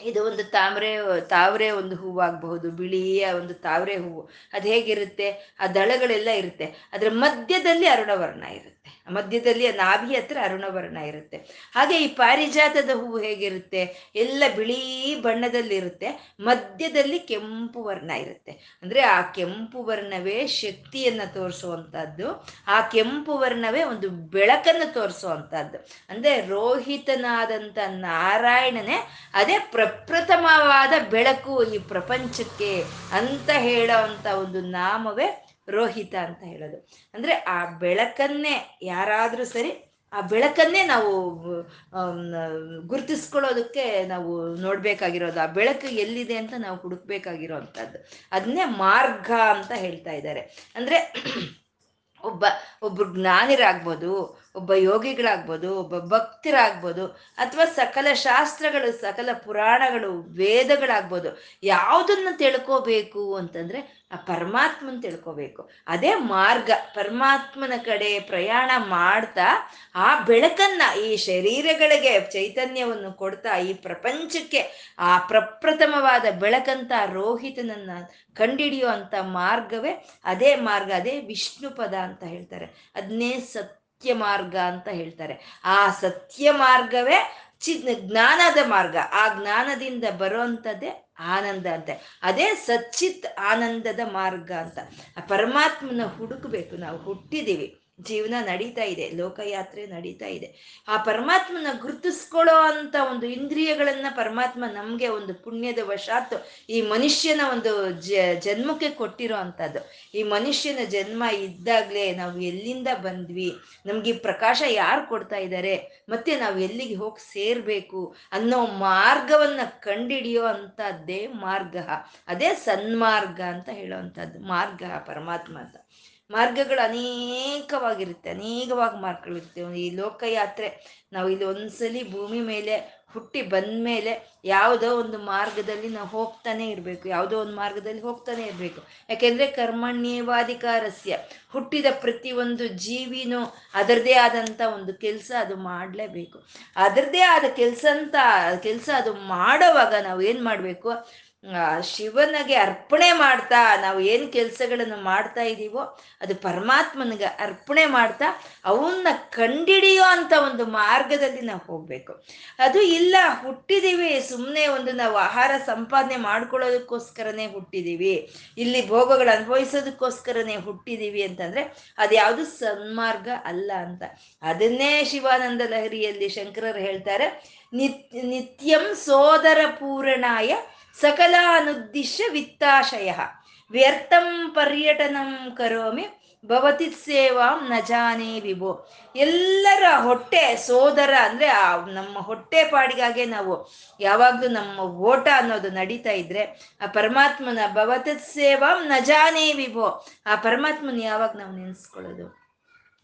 ಇದು ಒಂದು ತಾಮ್ರೆ, ತಾವರೆ ಒಂದು ಹೂವಾಗಬಹುದು, ಬಿಳಿಯ ಒಂದು ತಾವರೆ ಹೂವು. ಅದು ಹೇಗಿರುತ್ತೆ? ಆ ದಳಗಳೆಲ್ಲ ಇರುತ್ತೆ. ಅದರ ಮಧ್ಯದಲ್ಲಿ ಅರುಣವರ್ಣ ಇರುತ್ತೆ. ಮಧ್ಯದಲ್ಲಿ ನಾಭಿ ಹತ್ರ ಅರುಣವರ್ಣ ಇರುತ್ತೆ. ಹಾಗೆ ಈ ಪಾರಿಜಾತದ ಹೂವು ಹೇಗಿರುತ್ತೆ? ಎಲ್ಲ ಬಿಳಿ ಬಣ್ಣದಲ್ಲಿರುತ್ತೆ. ಮಧ್ಯದಲ್ಲಿ ಕೆಂಪು ವರ್ಣ ಇರುತ್ತೆ. ಅಂದ್ರೆ ಆ ಕೆಂಪು ವರ್ಣವೇ ಶಕ್ತಿಯನ್ನ ತೋರಿಸುವಂತಹದ್ದು. ಆ ಕೆಂಪು ವರ್ಣವೇ ಒಂದು ಬೆಳಕನ್ನು ತೋರಿಸುವಂತಹದ್ದು. ಅಂದ್ರೆ ರೋಹಿತನಾದಂಥ ನಾರಾಯಣನೇ ಅದೇ ಪ್ರಪ್ರಥಮವಾದ ಬೆಳಕು ಈ ಪ್ರಪಂಚಕ್ಕೆ ಅಂತ ಹೇಳೋ ಒಂದು ನಾಮವೇ ರೋಹಿತ ಅಂತ ಹೇಳೋದು. ಅಂದ್ರೆ ಆ ಬೆಳಕನ್ನೇ ಯಾರಾದ್ರೂ ಸರಿ, ಆ ಬೆಳಕನ್ನೇ ನಾವು ಗುರುತಿಸ್ಕೊಳ್ಳೋದಕ್ಕೆ ನಾವು ನೋಡ್ಬೇಕಾಗಿರೋದು. ಆ ಬೆಳಕು ಎಲ್ಲಿದೆ ಅಂತ ನಾವು ಹುಡುಕ್ಬೇಕಾಗಿರೋ ಅಂಥದ್ದು ಅದನ್ನೇ ಮಾರ್ಗ ಅಂತ ಹೇಳ್ತಾ ಇದ್ದಾರೆ. ಅಂದ್ರೆ (clears throat) ಒಬ್ಬ, ಒಬ್ರು ಜ್ಞಾನಿರಾಗ್ಬೋದು, ಒಬ್ಬ ಯೋಗಿಗಳಾಗ್ಬೋದು, ಒಬ್ಬ ಭಕ್ತರಾಗ್ಬೋದು, ಅಥವಾ ಸಕಲ ಶಾಸ್ತ್ರಗಳು, ಸಕಲ ಪುರಾಣಗಳು, ವೇದಗಳಾಗ್ಬೋದು, ಯಾವುದನ್ನು ತಿಳ್ಕೋಬೇಕು ಅಂತಂದ್ರೆ ಆ ಪರಮಾತ್ಮನ್ ತಿಳ್ಕೋಬೇಕು. ಅದೇ ಮಾರ್ಗ, ಪರಮಾತ್ಮನ ಕಡೆ ಪ್ರಯಾಣ ಮಾಡ್ತಾ ಆ ಬೆಳಕನ್ನ, ಈ ಶರೀರಗಳಿಗೆ ಚೈತನ್ಯವನ್ನು ಕೊಡ್ತಾ ಈ ಪ್ರಪಂಚಕ್ಕೆ ಆ ಪ್ರಪ್ರಥಮವಾದ ಬೆಳಕಂತ ರೋಹಿತನನ್ನ ಕಂಡಿಡಿಯುವಂತ ಮಾರ್ಗವೇ ಅದೇ ಮಾರ್ಗ, ಅದೇ ವಿಷ್ಣು ಪದ ಅಂತ ಹೇಳ್ತಾರೆ. ಅದನ್ನೇ ಸತ್ಯ ಮಾರ್ಗ ಅಂತ ಹೇಳ್ತಾರೆ. ಆ ಸತ್ಯ ಮಾರ್ಗವೇ ಚಿ ಜ್ಞಾನದ ಮಾರ್ಗ. ಆ ಜ್ಞಾನದಿಂದ ಬರುವಂಥದ್ದೇ ಆನಂದ ಅಂತ. ಅದೇ ಸಚ್ಚಿತ್ ಆನಂದದ ಮಾರ್ಗ ಅಂತ. ಆ ಪರಮಾತ್ಮನ ಹುಡುಕಬೇಕು. ನಾವು ಹುಟ್ಟಿದೀವಿ ಜೀವನ ನಡೀತಾ ಇದೆ, ಲೋಕಯಾತ್ರೆ ನಡೀತಾ ಇದೆ. ಆ ಪರಮಾತ್ಮನ ಗುರುತಿಸ್ಕೊಳ್ಳೋ ಅಂತ ಒಂದು ಇಂದ್ರಿಯಗಳನ್ನ ಪರಮಾತ್ಮ ನಮ್ಗೆ ಒಂದು ಪುಣ್ಯದ ವಶಾತ್ ಈ ಮನುಷ್ಯನ ಒಂದು ಜನ್ಮಕ್ಕೆ ಕೊಟ್ಟಿರೋ ಅಂಥದ್ದು. ಈ ಮನುಷ್ಯನ ಜನ್ಮ ಇದ್ದಾಗಲೇ ನಾವು ಎಲ್ಲಿಂದ ಬಂದ್ವಿ, ನಮ್ಗೆ ಪ್ರಕಾಶ ಯಾರು ಕೊಡ್ತಾ ಇದ್ದಾರೆ ಮತ್ತೆ ನಾವು ಎಲ್ಲಿಗೆ ಹೋಗಿ ಸೇರ್ಬೇಕು ಅನ್ನೋ ಮಾರ್ಗವನ್ನ ಕಂಡಿಡಿಯೋ ಅಂತದ್ದೇ ಮಾರ್ಗ. ಅದೇ ಸನ್ಮಾರ್ಗ ಅಂತ ಹೇಳುವಂಥದ್ದು ಮಾರ್ಗ ಪರಮಾತ್ಮ ಮಾರ್ಗಗಳು ಅನೇಕವಾಗಿರುತ್ತೆ, ಅನೇಕವಾಗಿ ಮಾರ್ಗಗಳಿರುತ್ತೆ ಈ ಲೋಕಯಾತ್ರೆ, ನಾವು ಇಲ್ಲಿ ಒಂದ್ಸಲಿ ಭೂಮಿ ಮೇಲೆ ಹುಟ್ಟಿ ಬಂದ ಮೇಲೆ ಯಾವುದೋ ಒಂದು ಮಾರ್ಗದಲ್ಲಿ ನಾವು ಹೋಗ್ತಾನೆ ಇರಬೇಕು, ಯಾವುದೋ ಒಂದು ಮಾರ್ಗದಲ್ಲಿ ಹೋಗ್ತಾನೆ ಇರಬೇಕು. ಯಾಕೆಂದ್ರೆ ಕರ್ಮಣ್ಯವಾಧಿಕಾರಸ್ಯ, ಹುಟ್ಟಿದ ಪ್ರತಿಯೊಂದು ಜೀವಿನೂ ಅದರದೇ ಆದಂಥ ಒಂದು ಕೆಲಸ ಅದು ಮಾಡಲೇಬೇಕು. ಅದರದೇ ಆದ ಕೆಲಸ ಅಂತ, ಕೆಲಸ ಅದು ಮಾಡೋವಾಗ ನಾವು ಏನು ಮಾಡಬೇಕು? ಶಿವನಿಗೆ ಅರ್ಪಣೆ ಮಾಡ್ತಾ, ನಾವು ಏನು ಕೆಲಸಗಳನ್ನು ಮಾಡ್ತಾ ಇದ್ದೀವೋ ಅದು ಪರಮಾತ್ಮನಿಗೆ ಅರ್ಪಣೆ ಮಾಡ್ತಾ, ಅವನ್ನ ಕಂಡಿಡಿಯೋ ಅಂತ ಒಂದು ಮಾರ್ಗದಲ್ಲಿ ನಾವು ಹೋಗ್ಬೇಕು. ಅದು ಇಲ್ಲ, ಹುಟ್ಟಿದೀವಿ ಸುಮ್ಮನೆ ಒಂದು ನಾವು ಆಹಾರ ಸಂಪಾದನೆ ಮಾಡ್ಕೊಳ್ಳೋದಕ್ಕೋಸ್ಕರನೇ ಹುಟ್ಟಿದೀವಿ, ಇಲ್ಲಿ ಭೋಗಗಳು ಅನುಭವಿಸೋದಕ್ಕೋಸ್ಕರನೇ ಹುಟ್ಟಿದೀವಿ ಅಂತಂದ್ರೆ ಅದು ಯಾವುದು ಸನ್ಮಾರ್ಗ ಅಲ್ಲ ಅಂತ. ಅದನ್ನೇ ಶಿವಾನಂದ ಲಹರಿಯಲ್ಲಿ ಶಂಕರರು ಹೇಳ್ತಾರೆ, ನಿತ್, ನಿತ್ಯಂ ಸೋದರ ಪೂರಣಾಯ ಸಕಲ ಅನುದ್ದಿಶ್ಯ ವಿತ್ತಾಶಯ ವ್ಯರ್ಥಂ ಪರ್ಯಟನಂ ಕರೋಮಿ ಭವತಿ ಸೇವಾಂ ನಜಾನೇ ವಿಭೋ ಎಲ್ಲರ ಹೊಟ್ಟೆ ಸೋದರ ಅಂದ್ರೆ ಆ ನಮ್ಮ ಹೊಟ್ಟೆ ಪಾಡಿಗಾಗೆ ನಾವು ಯಾವಾಗ್ಲೂ ನಮ್ಮ ಓಟ ಅನ್ನೋದು ನಡೀತಾ ಇದ್ರೆ, ಆ ಪರಮಾತ್ಮನ ಭವತಿ ಸೇವಾಂ ನಜಾನೇ ವಿಭೋ. ಆ ಪರಮಾತ್ಮನ ಯಾವಾಗ ನಾವು ನೆನೆಸ್ಕೊಳ್ಳೋದು?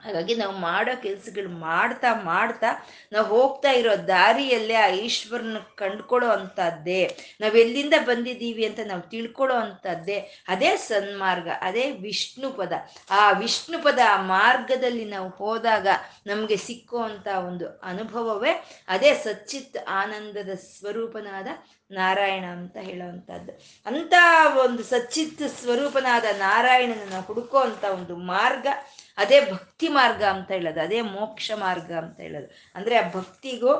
ಹಾಗಾಗಿ ನಾವು ಮಾಡೋ ಕೆಲಸಗಳು ಮಾಡ್ತಾ ಮಾಡ್ತಾ ನಾವು ಹೋಗ್ತಾ ಇರೋ ದಾರಿಯಲ್ಲೇ ಆ ಈಶ್ವರನ ಕಂಡ್ಕೊಳ್ಳೋ ಅಂಥದ್ದೇ ನಾವು ಎಲ್ಲಿಂದ ಬಂದಿದ್ದೀವಿ ಅಂತ ನಾವು ತಿಳ್ಕೊಳ್ಳೋ ಅಂಥದ್ದೇ ಅದೇ ಸನ್ಮಾರ್ಗ, ಅದೇ ವಿಷ್ಣು ಪದ. ಆ ವಿಷ್ಣು ಪದ ಆ ಮಾರ್ಗದಲ್ಲಿ ನಾವು ಹೋದಾಗ ನಮಗೆ ಸಿಕ್ಕುವಂಥ ಒಂದು ಅನುಭವವೇ ಅದೇ ಸಚ್ಚಿತ್ ಆನಂದದ ಸ್ವರೂಪನಾದ ನಾರಾಯಣ ಅಂತ ಹೇಳೋವಂಥದ್ದು. ಅಂಥ ಒಂದು ಸಚ್ಚಿತ್ ಸ್ವರೂಪನಾದ ನಾರಾಯಣನ ಹುಡುಕೋ ಅಂಥ ಒಂದು ಮಾರ್ಗ ಅದೇ ಭಕ್ತಿ ಮಾರ್ಗ ಅಂತ ಹೇಳೋದು, ಅದೇ ಮೋಕ್ಷ ಮಾರ್ಗ ಅಂತ ಹೇಳೋದು. ಅಂದರೆ ಆ ಭಕ್ತಿಗೂ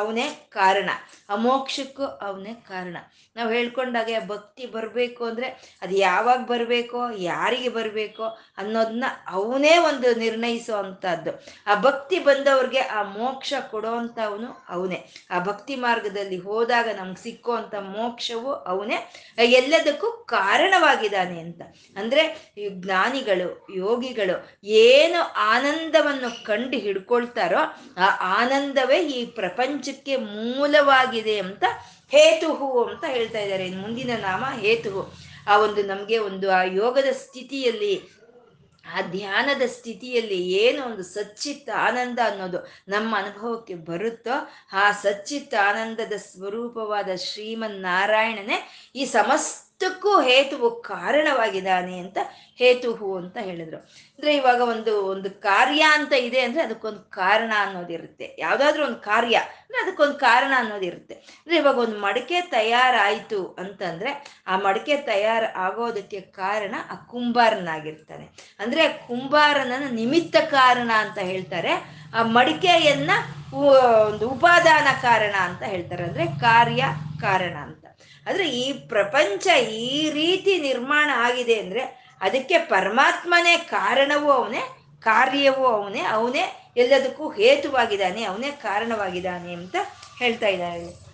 ಅವನೇ ಕಾರಣ, ಆ ಮೋಕ್ಷಕ್ಕೂ ಅವನೇ ಕಾರಣ. ನಾವು ಹೇಳ್ಕೊಂಡಾಗೆ ಭಕ್ತಿ ಬರಬೇಕು ಅಂದರೆ ಅದು ಯಾವಾಗ ಬರಬೇಕೋ, ಯಾರಿಗೆ ಬರಬೇಕೋ ಅನ್ನೋದನ್ನ ಅವನೇ ಒಂದು ನಿರ್ಣಯಿಸೋ ಅಂಥದ್ದು ಆ ಭಕ್ತಿ ಬಂದವ್ರಿಗೆ ಆ ಮೋಕ್ಷ ಕೊಡೋ ಅಂಥವನು ಅವನೇ. ಆ ಭಕ್ತಿ ಮಾರ್ಗದಲ್ಲಿ ಹೋದಾಗ ನಮ್ಗೆ ಸಿಕ್ಕೋ ಅಂಥ ಮೋಕ್ಷವು ಅವನೇ. ಎಲ್ಲದಕ್ಕೂ ಕಾರಣವಾಗಿದ್ದಾನೆ ಅಂತ. ಅಂದರೆ ಈ ಜ್ಞಾನಿಗಳು, ಯೋಗಿಗಳು ಏನು ಆನಂದವನ್ನು ಕಂಡು ಹಿಡ್ಕೊಳ್ತಾರೋ ಆ ಆನಂದವೇ ಈ ಪ್ರಪಂಚಕ್ಕೆ ಮೂಲವಾಗಿದೆ ಅಂತ ಹೇತುಹು ಅಂತ ಹೇಳ್ತಾ ಇದ್ದಾರೆ. ಮುಂದಿನ ನಾಮ ಹೇತುಹು. ಆ ಒಂದು ನಮಗೆ ಒಂದು ಆ ಯೋಗದ ಸ್ಥಿತಿಯಲ್ಲಿ ಆ ಧ್ಯಾನದ ಸ್ಥಿತಿಯಲ್ಲಿ ಏನು ಒಂದು ಸಚ್ಚಿತ್ತ ಆನಂದ ಅನ್ನೋದು ನಮ್ಮ ಅನುಭವಕ್ಕೆ ಬರುತ್ತೋ ಆ ಸಚ್ಚಿತ್ತ ಆನಂದದ ಸ್ವರೂಪವಾದ ಶ್ರೀಮನ್ ನಾರಾಯಣನೇ ಈ ಸಮಸ್ತ ಕ್ಕೂ ಹೇತುವು ಕಾರಣವಾಗಿದ್ದಾನೆ ಅಂತ ಹೇತುಹು ಅಂತ ಹೇಳಿದ್ರು. ಅಂದ್ರೆ ಇವಾಗ ಒಂದು ಒಂದು ಕಾರ್ಯ ಅಂತ ಇದೆ ಅಂದ್ರೆ ಅದಕ್ಕೊಂದು ಕಾರಣ ಅನ್ನೋದಿರುತ್ತೆ ಯಾವ್ದಾದ್ರು ಒಂದು ಕಾರ್ಯ ಅಂದ್ರೆ ಅದಕ್ಕೊಂದು ಕಾರಣ ಅನ್ನೋದಿರುತ್ತೆ ಅಂದ್ರೆ ಇವಾಗ ಒಂದು ಮಡಿಕೆ ತಯಾರಾಯ್ತು ಅಂತಂದ್ರೆ ಆ ಮಡಿಕೆ ತಯಾರು ಆಗೋದಕ್ಕೆ ಕಾರಣ ಆ ಕುಂಬಾರನಾಗಿರ್ತಾನೆ ಅಂದ್ರೆ ಕುಂಬಾರನ ನಿಮಿತ್ತ ಕಾರಣ ಅಂತ ಹೇಳ್ತಾರೆ. ಆ ಮಡಿಕೆಯನ್ನ ಒಂದು ಉಪಾದಾನ ಕಾರಣ ಅಂತ ಹೇಳ್ತಾರೆ. ಅಂದ್ರೆ ಕಾರ್ಯ ಕಾರಣ ಅಂತ. ಆದ್ರೆ ಈ ಪ್ರಪಂಚ ಈ ರೀತಿ ನಿರ್ಮಾಣ ಆಗಿದೆ ಅಂದರೆ ಅದಕ್ಕೆ ಪರಮಾತ್ಮನೇ ಕಾರಣವೂ ಅವನೇ, ಕಾರ್ಯವೂ ಅವನೇ ಅವನೇ ಎಲ್ಲದಕ್ಕೂ ಹೇತುವಾಗಿದ್ದಾನೆ, ಅವನೇ ಕಾರಣವಾಗಿದ್ದಾನೆ ಅಂತ ಹೇಳ್ತಾ ಇದ್ದಾರೆ.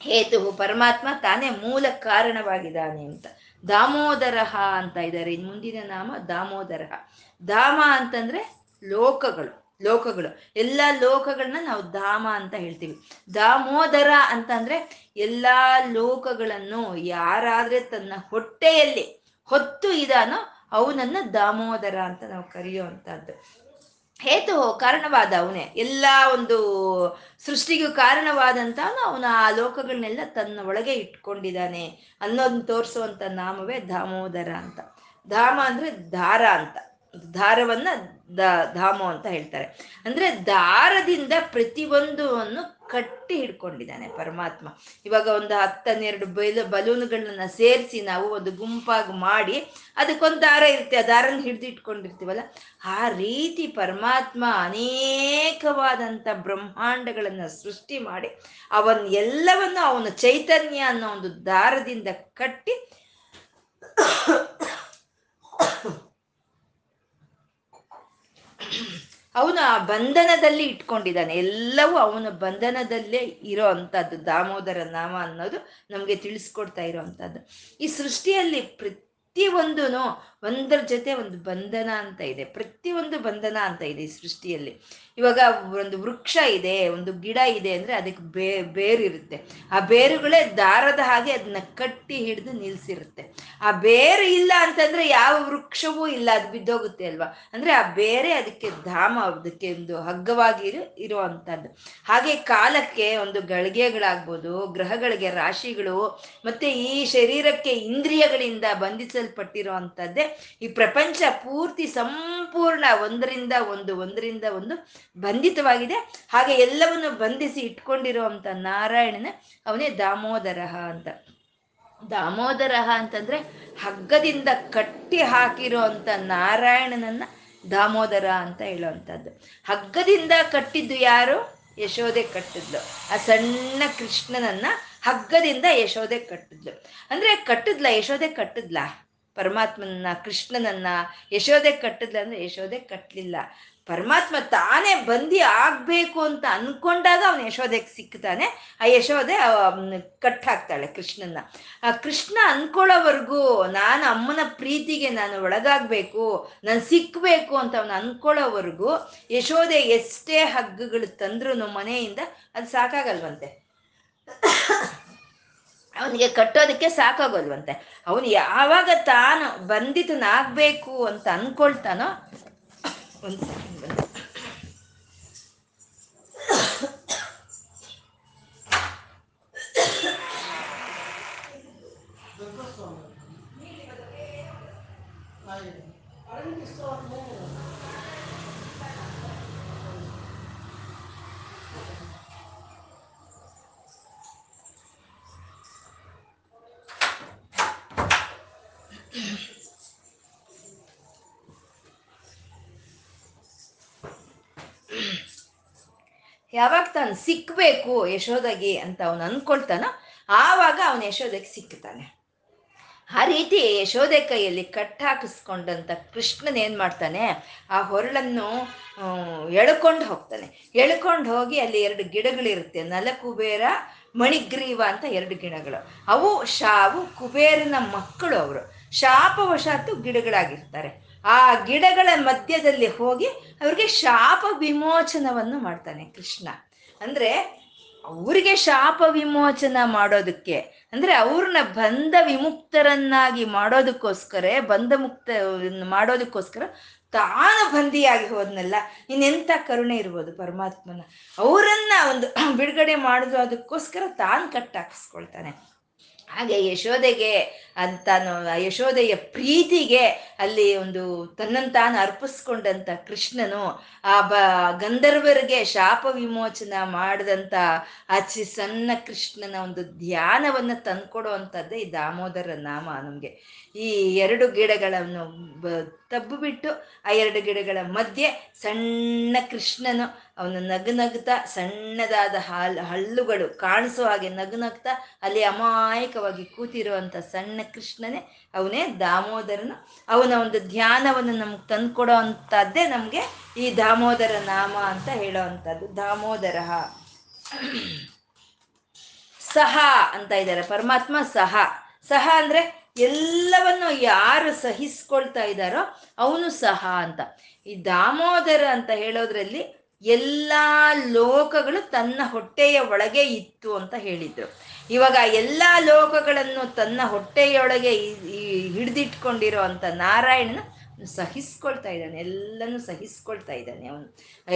ಹೇತು ಪರಮಾತ್ಮ ತಾನೇ ಮೂಲ ಕಾರಣವಾಗಿದ್ದಾನೆ ಅಂತ. ದಾಮೋದರ ಅಂತ ಇದ್ದಾರೆ. ಮುಂದಿನ ನಾಮ ದಾಮೋದರ. ದಾಮ ಅಂತಂದ್ರೆ ಲೋಕಗಳು. ಲೋಕಗಳು. ಎಲ್ಲ ಲೋಕಗಳನ್ನ ನಾವು ಧಾಮ ಅಂತ ಹೇಳ್ತೀವಿ. ದಾಮೋದರ ಅಂತಂದ್ರೆ ಎಲ್ಲ ಲೋಕಗಳನ್ನು ಯಾರಾದ್ರೆ ತನ್ನ ಹೊಟ್ಟೆಯಲ್ಲಿ ಹೊತ್ತು ಇದಾನೋ ಅವನನ್ನ ದಾಮೋದರ ಅಂತ ನಾವು ಕರೆಯುವಂತಹದ್ದು. ಹೇತು ಕಾರಣವಾದ ಅವನೇ. ಎಲ್ಲ ಒಂದು ಸೃಷ್ಟಿಗೂ ಕಾರಣವಾದಂತ ಅವನು ಆ ಲೋಕಗಳನ್ನೆಲ್ಲ ತನ್ನ ಒಳಗೆ ಇಟ್ಕೊಂಡಿದ್ದಾನೆ ಅನ್ನೋದನ್ನ ತೋರಿಸುವಂತ ನಾಮವೇ ದಾಮೋದರ ಅಂತ. ಧಾಮ ಅಂದ್ರೆ ದಾರ ಅಂತ. ದಾರವನ್ನ ಧಾಮು ಅಂತ ಹೇಳ್ತಾರೆ. ಅಂದ್ರೆ ದಾರದಿಂದ ಪ್ರತಿಯೊಂದನ್ನು ಕಟ್ಟಿ ಹಿಡ್ಕೊಂಡಿದ್ದಾನೆ ಪರಮಾತ್ಮ. ಇವಾಗ ಒಂದು ಹತ್ತನ್ನೆರಡು ಬೈಲ, ಬಲೂನ್ಗಳನ್ನ ಸೇರಿಸಿ ನಾವು ಒಂದು ಗುಂಪಾಗಿ ಮಾಡಿ ಅದಕ್ಕೊಂದು ದಾರ ಇರುತ್ತೆ. ಆ ದಾರನ ಹಿಡ್ದಿಟ್ಕೊಂಡಿರ್ತೀವಲ್ಲ, ಆ ರೀತಿ ಪರಮಾತ್ಮ ಅನೇಕವಾದಂಥ ಬ್ರಹ್ಮಾಂಡಗಳನ್ನ ಸೃಷ್ಟಿ ಮಾಡಿ ಅವನ್ ಎಲ್ಲವನ್ನು ಅವನ ಚೈತನ್ಯ ಅನ್ನೋ ಒಂದು ದಾರದಿಂದ ಕಟ್ಟಿ ಅವನು ಆ ಬಂಧನದಲ್ಲಿ ಇಟ್ಕೊಂಡಿದ್ದಾನೆ. ಎಲ್ಲವೂ ಅವನ ಬಂಧನದಲ್ಲೇ ಇರೋ ಅಂಥದ್ದು, ದಾಮೋದರ ನಾಮ ಅನ್ನೋದು ನಮಗೆ ತಿಳಿಸ್ಕೊಡ್ತಾ ಇರೋ ಅಂಥದ್ದು. ಈ ಸೃಷ್ಟಿಯಲ್ಲಿ ಪ್ರತಿಯೊಂದು ಒಂದರ ಜೊತೆ ಒಂದು ಬಂಧನ ಅಂತ ಇದೆ. ಪ್ರತಿಯೊಂದು ಬಂಧನ ಅಂತ ಇದೆ ಈ ಸೃಷ್ಟಿಯಲ್ಲಿ. ಇವಾಗ ಒಂದು ವೃಕ್ಷ ಇದೆ, ಒಂದು ಗಿಡ ಇದೆ ಅಂದ್ರೆ ಅದಕ್ಕೆ ಬೇ ಬೇರಿರುತ್ತೆ ಆ ಬೇರುಗಳೇ ದಾರದ ಹಾಗೆ ಅದನ್ನ ಕಟ್ಟಿ ಹಿಡಿದು ನಿಲ್ಸಿರುತ್ತೆ. ಆ ಬೇರು ಇಲ್ಲ ಅಂತಂದ್ರೆ ಯಾವ ವೃಕ್ಷವೂ ಇಲ್ಲ, ಅದು ಬಿದ್ದೋಗುತ್ತೆ ಅಲ್ವಾ? ಅಂದ್ರೆ ಆ ಬೇರೆ ಅದಕ್ಕೆ ಧಾಮ, ಅದಕ್ಕೆ ಒಂದು ಹಗ್ಗವಾಗಿ ಇರುವಂತದ್ದು ಹಾಗೆ ಕಾಲಕ್ಕೆ ಒಂದು ಗಳಿಗೆಗಳಾಗ್ಬೋದು, ಗ್ರಹಗಳಿಗೆ ರಾಶಿಗಳು, ಮತ್ತೆ ಈ ಶರೀರಕ್ಕೆ ಇಂದ್ರಿಯಗಳಿಂದ ಬಂಧಿಸಲ್ಪಟ್ಟಿರುವಂಥದ್ದೇ ಈ ಪ್ರಪಂಚ ಪೂರ್ತಿ ಸಂಪೂರ್ಣ ಒಂದರಿಂದ ಒಂದು ಒಂದರಿಂದ ಒಂದು ಬಂಧಿತವಾಗಿದೆ. ಹಾಗೆ ಎಲ್ಲವನ್ನು ಬಂಧಿಸಿ ಇಟ್ಕೊಂಡಿರುವಂತ ನಾರಾಯಣನ ಅವನೇ ದಾಮೋದರ ಅಂತ. ದಾಮೋದರ ಅಂತಂದ್ರೆ ಹಗ್ಗದಿಂದ ಕಟ್ಟಿ ಹಾಕಿರುವಂತ ನಾರಾಯಣನನ್ನ ದಾಮೋದರ ಅಂತ ಹೇಳುವಂಥದ್ದು ಹಗ್ಗದಿಂದ ಕಟ್ಟಿದ್ದು ಯಾರು? ಯಶೋದೆ ಕಟ್ಟಿದ್ಲು ಆ ಸಣ್ಣ ಕೃಷ್ಣನನ್ನ ಹಗ್ಗದಿಂದ ಯಶೋದೆ ಕಟ್ಟಿದ್ಲು ಅಂದ್ರೆ ಕಟ್ಟಿದ್ಲ ಯಶೋದೆ ಕಟ್ಟಿದ್ಲ? ಪರಮಾತ್ಮನನ್ನ, ಕೃಷ್ಣನನ್ನ ಯಶೋದೆ ಕಟ್ಟಿದ್ಲ ಅಂದ್ರೆ ಯಶೋದೆ ಕಟ್ಟಲಿಲ್ಲ ಪರಮಾತ್ಮ ತಾನೇ ಬಂದಿ ಆಗ್ಬೇಕು ಅಂತ ಅನ್ಕೊಂಡಾಗ ಅವನು ಯಶೋದೆಗೆ ಸಿಕ್ತಾನೆ. ಆ ಯಶೋದೆ ಕಟ್ ಹಾಕ್ತಾಳೆ ಕೃಷ್ಣನ್ನ. ಆ ಕೃಷ್ಣ ಅನ್ಕೊಳ್ಳೋವರೆಗೂ ನಾನು ಅಮ್ಮನ ಪ್ರೀತಿಗೆ ನಾನು ಒಳಗಾಗಬೇಕು, ನಾನು ಸಿಕ್ಕಬೇಕು ಅಂತ ಅವನು ಅನ್ಕೊಳ್ಳೋವರೆಗೂ ಯಶೋದೆ ಎಷ್ಟೇ ಹಗ್ಗಗಳು ತಂದ್ರು ಮನೆಯಿಂದ ಅದು ಸಾಕಾಗಲ್ವಂತೆ. ಅವನಿಗೆ ಕಟ್ಟೋದಕ್ಕೆ ಸಾಕಾಗೋಲ್ವಂತೆ. ಅವನು ಯಾವಾಗ ತಾನು ಬಂಧಿತನಾಗ್ಬೇಕು ಅಂತ ಅನ್ಕೊಳ್ತಾನೋ ಒಂದು ಸೆಕೆಂಡ್ ಯಾವಾಗ ತಾನು ಸಿಕ್ಬೇಕು ಯಶೋದಗೆ ಅಂತ ಅವನು ಅನ್ಕೊಳ್ತಾನೋ, ಆವಾಗ ಅವನು ಯಶೋದಕ್ಕೆ ಸಿಕ್ತಾನೆ ಆ ರೀತಿ ಯಶೋದೆ ಕೈಯಲ್ಲಿ ಕಟ್ಟಾಕಿಸ್ಕೊಂಡಂತ ಕೃಷ್ಣನ್ ಏನ್ ಮಾಡ್ತಾನೆ, ಆ ಹೊರಳನ್ನು ಎಳ್ಕೊಂಡು ಹೋಗ್ತಾನೆ. ಎಳ್ಕೊಂಡು ಹೋಗಿ ಅಲ್ಲಿ ಎರಡು ಗಿಡಗಳಿರುತ್ತೆ ನಲ ಕುಬೇರ ಮಣಿಗ್ರೀವ ಅಂತ ಎರಡು ಗಿಡಗಳು. ಅವು ಶಾವು ಕುಬೇರನ ಮಕ್ಕಳು ಅವರು. ಶಾಪವಶಾತು ಗಿಡಗಳಾಗಿರ್ತಾರೆ. ಆ ಗಿಡಗಳ ಮಧ್ಯದಲ್ಲಿ ಹೋಗಿ ಅವ್ರಿಗೆ ಶಾಪ ವಿಮೋಚನವನ್ನು ಮಾಡ್ತಾನೆ ಕೃಷ್ಣ. ಅಂದ್ರೆ ಅವರಿಗೆ ಶಾಪ ವಿಮೋಚನ ಮಾಡೋದಕ್ಕೆ, ಅಂದ್ರೆ ಅವ್ರನ್ನ ಬಂಧ ವಿಮುಕ್ತರನ್ನಾಗಿ ಮಾಡೋದಕ್ಕೋಸ್ಕರ, ಬಂಧ ಮುಕ್ತ ಮಾಡೋದಕ್ಕೋಸ್ಕರ ತಾನು ಬಂದಿಯಾಗಿ ಹೋದ್ನಲ್ಲ, ಇನ್ನೆಂಥ ಕರುಣೆ ಇರ್ಬೋದು ಪರಮಾತ್ಮನ. ಅವರನ್ನ ಒಂದು ಬಿಡುಗಡೆ ಮಾಡೋದು ಅದಕ್ಕೋಸ್ಕರ ತಾನು ಕಟ್ಟಾಕಿಸ್ಕೊಳ್ತಾನೆ. ಹಾಗೆ ಯಶೋದೆಗೆ ಅಂತ ಯಶೋದೆಯ ಪ್ರೀತಿಗೆ ಅಲ್ಲಿ ಒಂದು ತನ್ನನ್ನು ತಾನು ಅರ್ಪಿಸ್ಕೊಂಡಂತ ಕೃಷ್ಣನು ಆ ಬ ಗಂಧರ್ವರಿಗೆ ಶಾಪ ವಿಮೋಚನ ಮಾಡಿದಂತ ಆ ಸಣ್ಣ ಕೃಷ್ಣನ ಒಂದು ಧ್ಯಾನವನ್ನ ತಂದ್ಕೊಡುವಂಥದ್ದೇ ಈ ದಾಮೋದರ ನಾಮ ನಮಗೆ. ಈ ಎರಡು ಗಿಡಗಳನ್ನು ತಬ್ಬು ಬಿಟ್ಟು ಆ ಎರಡು ಗಿಡಗಳ ಮಧ್ಯೆ ಸಣ್ಣ ಕೃಷ್ಣನು ಅವನು ನಗು ನಗ್ತಾ ಸಣ್ಣದಾದ ಹಾಲ್ ಹಳ್ಳುಗಳು ಕಾಣಿಸೋ ಹಾಗೆ ನಗು ನಗ್ತಾ ಅಲ್ಲಿ ಅಮಾಯಕವಾಗಿ ಕೂತಿರುವಂತ ಸಣ್ಣ ಕೃಷ್ಣನೇ, ಅವನೇ ದಾಮೋದರನು. ಅವನ ಒಂದು ಧ್ಯಾನವನ್ನು ನಮ್ಗೆ ತಂದ್ಕೊಡೋ ಅಂಥದ್ದೇ ನಮಗೆ ಈ ದಾಮೋದರ ನಾಮ ಅಂತ ಹೇಳೋ ಅಂಥದ್ದು. ದಾಮೋದರ. ಸಹ ಅಂತ ಇದ್ದಾರೆ. ಪರಮಾತ್ಮ ಸಹ. ಸಹ ಅಂದ್ರೆ ಎಲ್ಲವನ್ನು ಯಾರು ಸಹಿಸ್ಕೊಳ್ತಾ ಇದ್ದಾರೋ ಅವನು ಸಹ ಅಂತ. ಈ ದಾಮೋದರ ಅಂತ ಹೇಳೋದ್ರಲ್ಲಿ ಎಲ್ಲಾ ಲೋಕಗಳು ತನ್ನ ಹೊಟ್ಟೆಯ ಒಳಗೆ ಇತ್ತು ಅಂತ ಹೇಳಿದ್ರು. ಇವಾಗ ಎಲ್ಲಾ ಲೋಕಗಳನ್ನು ತನ್ನ ಹೊಟ್ಟೆಯೊಳಗೆ ಹಿಡಿದಿಟ್ಕೊಂಡಿರೋ ಅಂತ ನಾರಾಯಣನ ಸಹಿಸ್ಕೊಳ್ತಾ ಇದ್ದಾನೆ, ಎಲ್ಲನೂ ಸಹಿಸ್ಕೊಳ್ತಾ ಇದ್ದಾನೆ ಅವನು.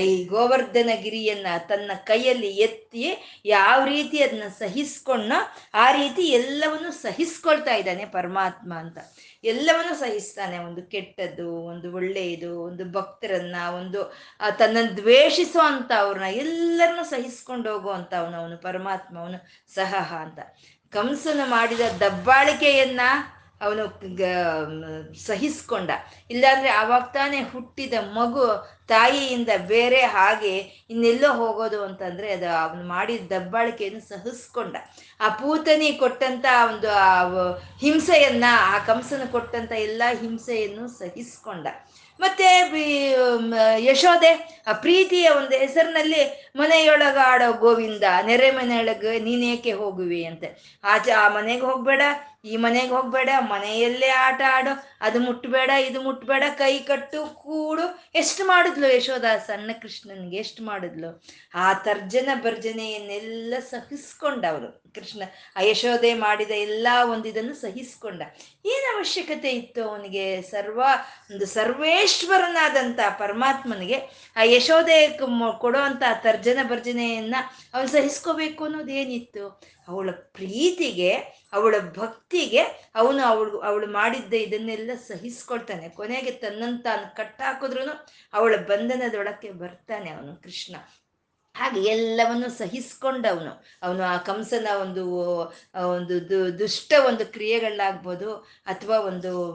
ಈ ಗೋವರ್ಧನ ಗಿರಿಯನ್ನ ತನ್ನ ಕೈಯಲ್ಲಿ ಎತ್ತಿ ಯಾವ ರೀತಿ ಅದನ್ನ ಸಹಿಸ್ಕೊಂಡ ಆ ರೀತಿ ಎಲ್ಲವನ್ನು ಸಹಿಸ್ಕೊಳ್ತಾ ಇದ್ದಾನೆ ಪರಮಾತ್ಮ ಅಂತ. ಎಲ್ಲವನ್ನೂ ಸಹಿಸ್ತಾನೆ. ಒಂದು ಕೆಟ್ಟದ್ದು, ಒಂದು ಒಳ್ಳೆಯದು, ಒಂದು ಭಕ್ತರನ್ನ, ಒಂದು ತನ್ನನ್ನು ದ್ವೇಷಿಸೋ ಅಂತ ಅವ್ರನ್ನ, ಎಲ್ಲರನ್ನೂ ಸಹಿಸ್ಕೊಂಡು ಹೋಗುವಂತ ಅವನು ಅವನು ಪರಮಾತ್ಮ ಅವನು ಸಹ ಅಂತ. ಕಂಸನು ಮಾಡಿದ ದಬ್ಬಾಳಿಕೆಯನ್ನ ಅವನು ಸಹಿಸ್ಕೊಂಡ. ಇಲ್ಲಾಂದ್ರೆ ಅವಾಗ ತಾನೇ ಹುಟ್ಟಿದ ಮಗು ತಾಯಿಯಿಂದ ಬೇರೆ ಹಾಗೆ ಇನ್ನೆಲ್ಲೋ ಹೋಗೋದು ಅಂತಂದ್ರೆ ಅದು ಅವನು ಮಾಡಿದ ದಬ್ಬಾಳಿಕೆಯನ್ನು ಸಹಿಸ್ಕೊಂಡ. ಆ ಪೂತನಿ ಕೊಟ್ಟಂತ ಒಂದು, ಆ ಹಿಂಸೆಯನ್ನ, ಆ ಕಂಸನ ಕೊಟ್ಟಂತ ಎಲ್ಲ ಹಿಂಸೆಯನ್ನು ಸಹಿಸ್ಕೊಂಡ. ಮತ್ತೆ ಯಶೋದೆ ಆ ಪ್ರೀತಿಯ ಒಂದು ಹೆಸರಿನಲ್ಲಿ ಮನೆಯೊಳಗಾಡೋ ಗೋವಿಂದ, ನೆರೆ ಮನೆಯೊಳಗೆ ನೀನೇಕೆ ಹೋಗುವಿ ಅಂತೆ. ಆಚೆ ಆ ಮನೆಗೆ ಹೋಗ್ಬೇಡ ಈ ಮನೆಗೆ ಹೋಗ್ಬೇಡ, ಮನೆಯಲ್ಲೇ ಆಟ ಆಡು, ಅದು ಮುಟ್ಬೇಡ, ಇದು ಮುಟ್ಬೇಡ, ಕೈ ಕಟ್ಟು, ಕೂಡು. ಎಷ್ಟು ಮಾಡಿದ್ಲು ಯಶೋದ ಸಣ್ಣ ಕೃಷ್ಣನ್ಗೆ ಎಷ್ಟು ಮಾಡಿದ್ಲು? ಆ ತರ್ಜನ ಭರ್ಜನೆಯನ್ನೆಲ್ಲ ಸಹಿಸ್ಕೊಂಡವರು ಕೃಷ್ಣ. ಆ ಯಶೋದೆ ಮಾಡಿದ ಎಲ್ಲ ಒಂದಿದನ್ನು ಸಹಿಸ್ಕೊಂಡ. ಏನು ಅವಶ್ಯಕತೆ ಇತ್ತು ಅವನಿಗೆ? ಸರ್ವ, ಒಂದು ಸರ್ವೇಶ್ವರನಾದಂಥ ಪರಮಾತ್ಮನಿಗೆ ಆ ಯಶೋದೆ ಕೊಡುವಂಥ ತರ್ಜನ ಭರ್ಜನೆಯನ್ನ ಅವನು ಸಹಿಸ್ಕೋಬೇಕು ಅನ್ನೋದೇನಿತ್ತು? ಅವಳ ಪ್ರೀತಿಗೆ, ಅವಳ ಭಕ್ತಿಗೆ ಅವನು ಅವಳು ಅವಳು ಮಾಡಿದ್ದ ಇದನ್ನೆಲ್ಲ ಸಹಿಸ್ಕೊಳ್ತಾನೆ. ಕೊನೆಗೆ ತನ್ನಂತ ಕಟ್ಟಾಕಿದ್ರು ಅವಳ ಬಂಧನದೊಳಕ್ಕೆ ಬರ್ತಾನೆ ಅವನು ಕೃಷ್ಣ. ಹಾಗೆ ಎಲ್ಲವನ್ನು ಸಹಿಸ್ಕೊಂಡವನು. ಅವನು ಆ ಕಂಸನ ಒಂದು ಒಂದು ದುಷ್ಟ ಒಂದು ಕ್ರಿಯೆಗಳನ್ನಾಗ್ಬೋದು ಅಥವಾ ಒಂದು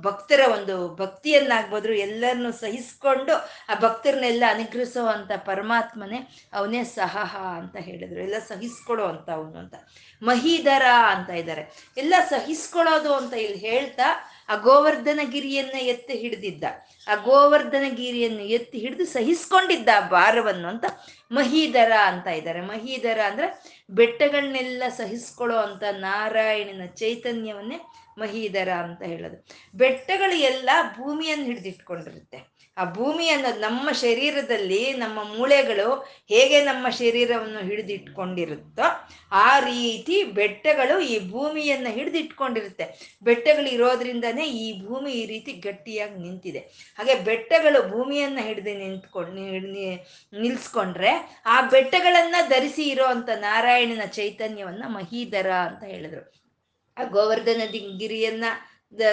ಭಕ್ತರ ಒಂದು ಭಕ್ತಿಯನ್ನಾಗ್ಬೋದು ಎಲ್ಲರನ್ನು ಸಹಿಸ್ಕೊಂಡು ಆ ಭಕ್ತರನ್ನೆಲ್ಲ ಅನುಗ್ರಹಿಸುವಂಥ ಪರಮಾತ್ಮನೇ ಅವನೇ ಸಹಹ ಅಂತ ಹೇಳಿದ್ರು. ಎಲ್ಲ ಸಹಿಸ್ಕೊಳ್ಳೋ ಅಂತ ಅವನು ಅಂತ. ಮಹೀಧರ ಅಂತ ಇದ್ದಾರೆ. ಎಲ್ಲ ಸಹಿಸ್ಕೊಳ್ಳೋದು ಅಂತ ಇಲ್ಲಿ ಹೇಳ್ತಾ ಆ ಗೋವರ್ಧನ ಗಿರಿಯನ್ನ ಎತ್ತಿ ಹಿಡಿದಿದ್ದ. ಆ ಗೋವರ್ಧನ ಗಿರಿಯನ್ನು ಎತ್ತಿ ಹಿಡಿದು ಸಹಿಸ್ಕೊಂಡಿದ್ದ ಆ ಭಾರವನ್ನು ಅಂತ ಮಹೀಧರ ಅಂತ ಇದ್ದಾರೆ. ಮಹೀಧರ ಅಂದ್ರೆ ಬೆಟ್ಟಗಳನ್ನೆಲ್ಲ ಸಹಿಸ್ಕೊಳ್ಳೋ ಅಂತ ನಾರಾಯಣನ ಚೈತನ್ಯವನ್ನೇ ಮಹೀಧರ ಅಂತ ಹೇಳೋದು. ಬೆಟ್ಟಗಳು ಎಲ್ಲ ಭೂಮಿಯನ್ನು ಹಿಡಿದಿಟ್ಕೊಂಡಿರುತ್ತೆ. ಆ ಭೂಮಿ ಅನ್ನೋದು ನಮ್ಮ ಶರೀರದಲ್ಲಿ ನಮ್ಮ ಮೂಳೆಗಳು ಹೇಗೆ ನಮ್ಮ ಶರೀರವನ್ನು ಹಿಡಿದಿಟ್ಕೊಂಡಿರುತ್ತೋ ಆ ರೀತಿ ಬೆಟ್ಟಗಳು ಈ ಭೂಮಿಯನ್ನು ಹಿಡಿದಿಟ್ಕೊಂಡಿರುತ್ತೆ. ಬೆಟ್ಟಗಳು ಇರೋದ್ರಿಂದನೇ ಈ ಭೂಮಿ ಈ ರೀತಿ ಗಟ್ಟಿಯಾಗಿ ನಿಂತಿದೆ. ಹಾಗೆ ಬೆಟ್ಟಗಳು ಭೂಮಿಯನ್ನು ಹಿಡಿದು ನಿಂತ್ಕೊಂಡು ನಿಲ್ಸ್ಕೊಂಡ್ರೆ ಆ ಬೆಟ್ಟಗಳನ್ನು ಧರಿಸಿ ಇರೋ ಅಂತ ನಾರಾಯಣನ ಚೈತನ್ಯವನ್ನು ಮಹೀಧರ ಅಂತ ಹೇಳಿದ್ರು. ಆ ಗೋವರ್ಧನ ಗಿರಿಯನ್ನ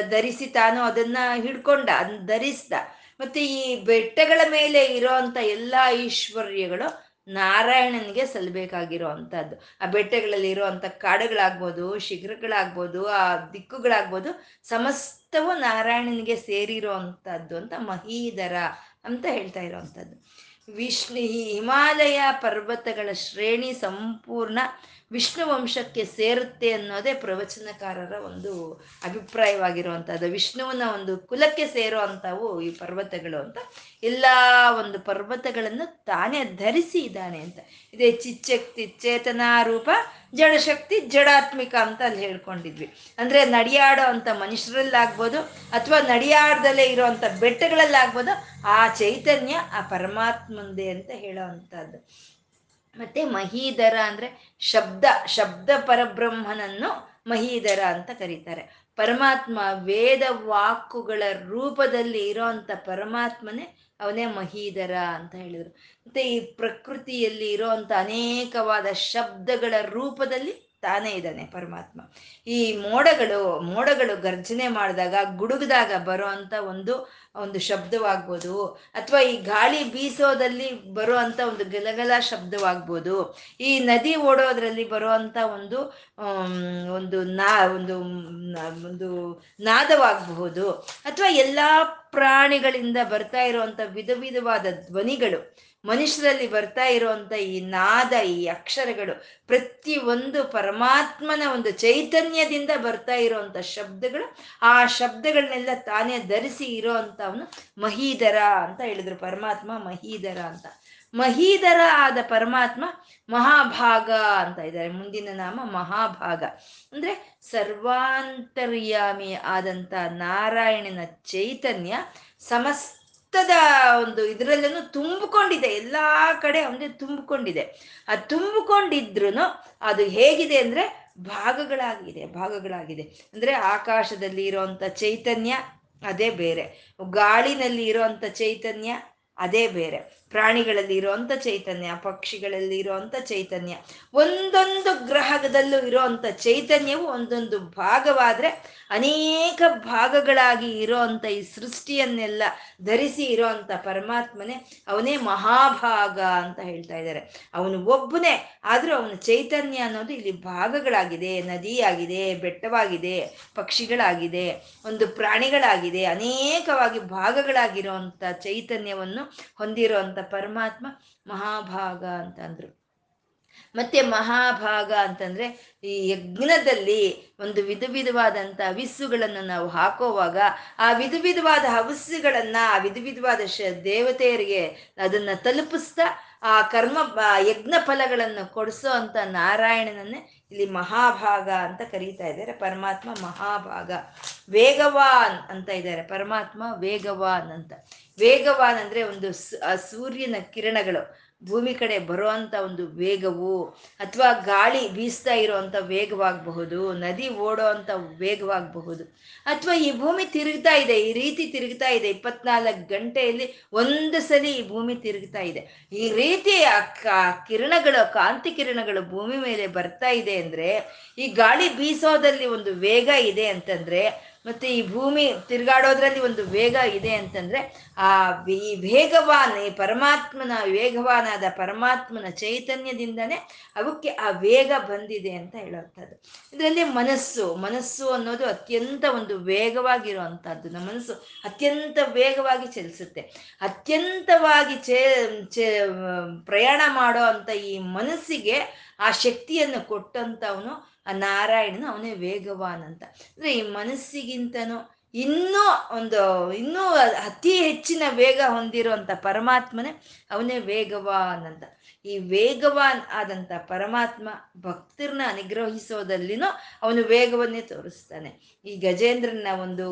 ಧರಿಸಿ ತಾನು ಅದನ್ನ ಹಿಡ್ಕೊಂಡ ಅದನ್ನ ಧರಿಸ್ದ. ಮತ್ತೆ ಈ ಬೆಟ್ಟಗಳ ಮೇಲೆ ಇರೋ ಎಲ್ಲಾ ಐಶ್ವರ್ಯಗಳು ನಾರಾಯಣನಿಗೆ ಸಲ್ಲಬೇಕಾಗಿರೋ ಅಂಥದ್ದು ಆ ಬೆಟ್ಟಗಳಲ್ಲಿ ಇರುವಂತ ಕಾಡುಗಳಾಗ್ಬೋದು, ಶಿಖರಗಳಾಗ್ಬೋದು, ಆ ದಿಕ್ಕುಗಳಾಗ್ಬೋದು ಸಮಸ್ತವು ನಾರಾಯಣನಿಗೆ ಸೇರಿರೋ ಅಂತ ಮಹೀಧರ ಅಂತ ಹೇಳ್ತಾ ಇರೋವಂಥದ್ದು ವಿಷ್ಣು ಹಿಮಾಲಯ ಪರ್ವತಗಳ ಶ್ರೇಣಿ ಸಂಪೂರ್ಣ ವಿಷ್ಣು ವಂಶಕ್ಕೆ ಸೇರುತ್ತೆ ಅನ್ನೋದೇ ಪ್ರವಚನಕಾರರ ಒಂದು ಅಭಿಪ್ರಾಯವಾಗಿರುವಂಥದ್ದು ವಿಷ್ಣುವಿನ ಒಂದು ಕುಲಕ್ಕೆ ಸೇರೋ ಅಂಥವು ಈ ಪರ್ವತಗಳು ಅಂತ. ಎಲ್ಲ ಒಂದು ಪರ್ವತಗಳನ್ನು ತಾನೇ ಧರಿಸಿ ಇದ್ದಾನೆ ಅಂತ. ಇದೇ ಚಿಚ್ಚಕ್ತಿ, ಚೇತನ ರೂಪ, ಜಡಶಕ್ತಿ, ಜಡಾತ್ಮಿಕ ಅಂತ ಅಲ್ಲಿ ಹೇಳ್ಕೊಂಡಿದ್ವಿ. ಅಂದ್ರೆ ನಡಿಯಾಡೋ ಅಂತ ಮನುಷ್ಯರಲ್ಲಾಗ್ಬೋದು ಅಥವಾ ನಡಿಯಾಡ್ದಲೇ ಇರೋವಂಥ ಬೆಟ್ಟಗಳಲ್ಲಾಗ್ಬೋದು ಆ ಚೈತನ್ಯ ಆ ಪರಮಾತ್ಮಂದೆ ಅಂತ ಹೇಳೋ ಮತ್ತೆ ಮಹೀಧರ ಅಂದ್ರೆ ಶಬ್ದ ಶಬ್ದ ಪರಬ್ರಹ್ಮನನ್ನು ಮಹೀಧರ ಅಂತ ಕರೀತಾರೆ. ಪರಮಾತ್ಮ ವೇದ ವಾಕುಗಳ ರೂಪದಲ್ಲಿ ಇರೋಂಥ ಪರಮಾತ್ಮನೇ ಅವನೇ ಮಹೀಧರ ಅಂತ ಹೇಳಿದರು. ಮತ್ತೆ ಈ ಪ್ರಕೃತಿಯಲ್ಲಿ ಇರೋಂಥ ಅನೇಕವಾದ ಶಬ್ದಗಳ ರೂಪದಲ್ಲಿ ತಾನೇ ಇದ್ದಾನೆ ಪರಮಾತ್ಮ. ಈ ಮೋಡಗಳು ಮೋಡಗಳು ಗರ್ಜನೆ ಮಾಡಿದಾಗ ಗುಡುಗದಾಗ ಬರೋ ಅಂತ ಒಂದು ಒಂದು ಶಬ್ದವಾಗ್ಬೋದು. ಅಥವಾ ಈ ಗಾಳಿ ಬೀಸೋದಲ್ಲಿ ಬರೋ ಅಂತ ಒಂದು ಗಲಗಲ ಶಬ್ದವಾಗ್ಬೋದು. ಈ ನದಿ ಓಡೋದ್ರಲ್ಲಿ ಬರುವಂತ ಒಂದು ಒಂದು ನಾ, ಒಂದು ಒಂದು ನಾದವಾಗಬಹುದು. ಅಥವಾ ಎಲ್ಲಾ ಪ್ರಾಣಿಗಳಿಂದ ಬರ್ತಾ ಇರುವಂತ ವಿಧ ವಿಧವಾದ ಧ್ವನಿಗಳು ಮನುಷ್ಯರಲ್ಲಿ ಬರ್ತಾ ಇರುವಂತ ಈ ನಾದ, ಈ ಅಕ್ಷರಗಳು ಪ್ರತಿ ಒಂದು ಪರಮಾತ್ಮನ ಒಂದು ಚೈತನ್ಯದಿಂದ ಬರ್ತಾ ಇರುವಂತ ಶಬ್ದಗಳು, ಆ ಶಬ್ದಗಳನ್ನೆಲ್ಲ ತಾನೇ ಧರಿಸಿ ಇರೋ ಅವನು ಮಹೀಧರ ಅಂತ ಹೇಳಿದ್ರು. ಪರಮಾತ್ಮ ಮಹೀಧರ ಅಂತ. ಮಹೀಧರ ಆದ ಪರಮಾತ್ಮ ಮಹಾಭಾಗ ಅಂತ ಇದ್ದಾರೆ. ಮುಂದಿನ ನಾಮ ಮಹಾಭಾಗ. ಅಂದ್ರೆ ಸರ್ವಾಂತರ್ಯಾಮಿ ಆದಂತ ನಾರಾಯಣನ ಚೈತನ್ಯ ಸಮಸ್ತ ಸುತ್ತದ ಒಂದು ಇದರಲ್ಲೂ ತುಂಬಿಕೊಂಡಿದೆ, ಎಲ್ಲಾ ಕಡೆ ಅವನಿಗೆ ತುಂಬಿಕೊಂಡಿದೆ. ಆ ತುಂಬಿಕೊಂಡಿದ್ರು ಅದು ಹೇಗಿದೆ ಅಂದ್ರೆ ಭಾಗಗಳಾಗಿದೆ ಭಾಗಗಳಾಗಿದೆ. ಅಂದ್ರೆ ಆಕಾಶದಲ್ಲಿ ಇರೋಂಥ ಚೈತನ್ಯ, ಅದೇ ಬೇರೆ. ಗಾಳಿನಲ್ಲಿ ಇರೋಂಥ ಚೈತನ್ಯ, ಅದೇ ಬೇರೆ. ಪ್ರಾಣಿಗಳಲ್ಲಿ ಇರುವಂತ ಚೈತನ್ಯ, ಪಕ್ಷಿಗಳಲ್ಲಿ ಇರುವಂತ ಚೈತನ್ಯ. ಒಂದೊಂದು ಗ್ರಹದಲ್ಲೂ ಇರುವಂತ ಚೈತನ್ಯವು ಒಂದೊಂದು ಭಾಗವಾದ್ರೆ ಅನೇಕ ಭಾಗಗಳಾಗಿ ಇರೋಂಥ ಈ ಸೃಷ್ಟಿಯನ್ನೆಲ್ಲ ಧರಿಸಿ ಇರೋವಂಥ ಪರಮಾತ್ಮನೇ ಅವನೇ ಮಹಾಭಾಗ ಅಂತ ಹೇಳ್ತಾ ಇದ್ದಾರೆ. ಅವನು ಒಬ್ಬನೇ, ಆದರೂ ಅವನ ಚೈತನ್ಯ ಅನ್ನೋದು ಇಲ್ಲಿ ಭಾಗಗಳಾಗಿದೆ, ನದಿಯಾಗಿದೆ, ಬೆಟ್ಟವಾಗಿದೆ, ಪಕ್ಷಿಗಳಾಗಿದೆ, ಒಂದು ಪ್ರಾಣಿಗಳಾಗಿದೆ, ಅನೇಕವಾಗಿ ಭಾಗಗಳಾಗಿರುವಂತ ಚೈತನ್ಯವನ್ನು ಹೊಂದಿರುವಂತ ಪರಮಾತ್ಮ ಮಹಾಭಾಗ ಅಂತ ಅಂದ್ರು ಮತ್ತೆ ಮಹಾಭಾಗ ಅಂತಂದ್ರೆ ಈ ಯಜ್ಞದಲ್ಲಿ ಒಂದು ವಿಧ ವಿಧವಾದಂಥ ಹವಿಸ್ಸುಗಳನ್ನು ನಾವು ಹಾಕೋವಾಗ ಆ ವಿಧ ವಿಧವಾದ ಹವಿಸ್ಸುಗಳನ್ನ ಆ ವಿಧ ವಿಧವಾದ ಶ ದೇವತೆಯರಿಗೆ ಅದನ್ನ ತಲುಪಿಸ್ತಾ ಆ ಕರ್ಮ ಯಜ್ಞ ಫಲಗಳನ್ನು ಕೊಡಿಸೋ ಅಂತ ನಾರಾಯಣನನ್ನೇ ಇಲ್ಲಿ ಮಹಾಭಾಗ ಅಂತ ಕರೀತಾ ಇದ್ದಾರೆ. ಪರಮಾತ್ಮ ಮಹಾಭಾಗ. ವೇಗವಾನ್ ಅಂತ ಇದ್ದಾರೆ. ಪರಮಾತ್ಮ ವೇಗವಾನ್ ಅಂತ. ವೇಗವಾನ್ ಅಂದ್ರೆ ಒಂದು ಸೂರ್ಯನ ಕಿರಣಗಳು. ಭೂಮಿ ಕಡೆ ಬರುವಂತ ಒಂದು ವೇಗವು ಅಥವಾ ಗಾಳಿ ಬೀಸ್ತಾ ಇರುವಂತ ವೇಗವಾಗಬಹುದು, ನದಿ ಓಡೋ ಅಂತ ವೇಗವಾಗಬಹುದು. ಅಥವಾ ಈ ಭೂಮಿ ತಿರುಗ್ತಾ ಇದೆ, ಈ ರೀತಿ ತಿರುಗ್ತಾ ಇದೆ, ಇಪ್ಪತ್ನಾಲ್ಕು ಗಂಟೆಯಲ್ಲಿ ಒಂದು ಸಲ ಈ ಭೂಮಿ ತಿರುಗ್ತಾ ಇದೆ. ಈ ರೀತಿ ಕಿರಣಗಳು, ಕಾಂತಿ ಕಿರಣಗಳು ಭೂಮಿ ಮೇಲೆ ಬರ್ತಾ ಇದೆ ಅಂದ್ರೆ, ಈ ಗಾಳಿ ಬೀಸೋದಲ್ಲಿ ಒಂದು ವೇಗ ಇದೆ ಅಂತಂದ್ರೆ ಮತ್ತೆ ಈ ಭೂಮಿ ತಿರುಗಾಡೋದ್ರಲ್ಲಿ ಒಂದು ವೇಗ ಇದೆ ಅಂತಂದ್ರೆ, ಆ ಈ ವೇಗವಾನ್ ಈ ಪರಮಾತ್ಮನ ವೇಗವಾನಾದ ಪರಮಾತ್ಮನ ಚೈತನ್ಯದಿಂದನೇ ಅವಕ್ಕೆ ಆ ವೇಗ ಬಂದಿದೆ ಅಂತ ಹೇಳುವಂಥದ್ದು ಇದರಲ್ಲಿ ಮನಸ್ಸು ಮನಸ್ಸು ಅನ್ನೋದು ಅತ್ಯಂತ ಒಂದು ವೇಗವಾಗಿರುವಂಥದ್ದು ನಮ್ಮ ಮನಸ್ಸು ಅತ್ಯಂತ ವೇಗವಾಗಿ ಚಲಿಸುತ್ತೆ. ಅತ್ಯಂತವಾಗಿ ಚೇ, ಪ್ರಯಾಣ ಮಾಡೋ ಅಂತ ಈ ಮನಸ್ಸಿಗೆ ಆ ಶಕ್ತಿಯನ್ನು ಕೊಟ್ಟಂಥವನು ಆ ನಾರಾಯಣನ ಅವನೇ ವೇಗವಾನ್ ಅಂತ ಅಂದ್ರೆ ಈ ಮನಸ್ಸಿಗಿಂತನೂ ಇನ್ನೂ ಒಂದು, ಇನ್ನೂ ಅತಿ ಹೆಚ್ಚಿನ ವೇಗ ಹೊಂದಿರುವಂತ ಪರಮಾತ್ಮನೇ ಅವನೇ ವೇಗವಾನ್ ಅಂತ ಈ ವೇಗವಾನ್ ಆದಂತ ಪರಮಾತ್ಮ ಭಕ್ತರನ್ನ ಅನುಗ್ರಹಿಸೋದಲ್ಲಿನೂ ಅವನು ವೇಗವನ್ನೇ ತೋರಿಸ್ತಾನೆ. ಈ ಗಜೇಂದ್ರನ ಒಂದು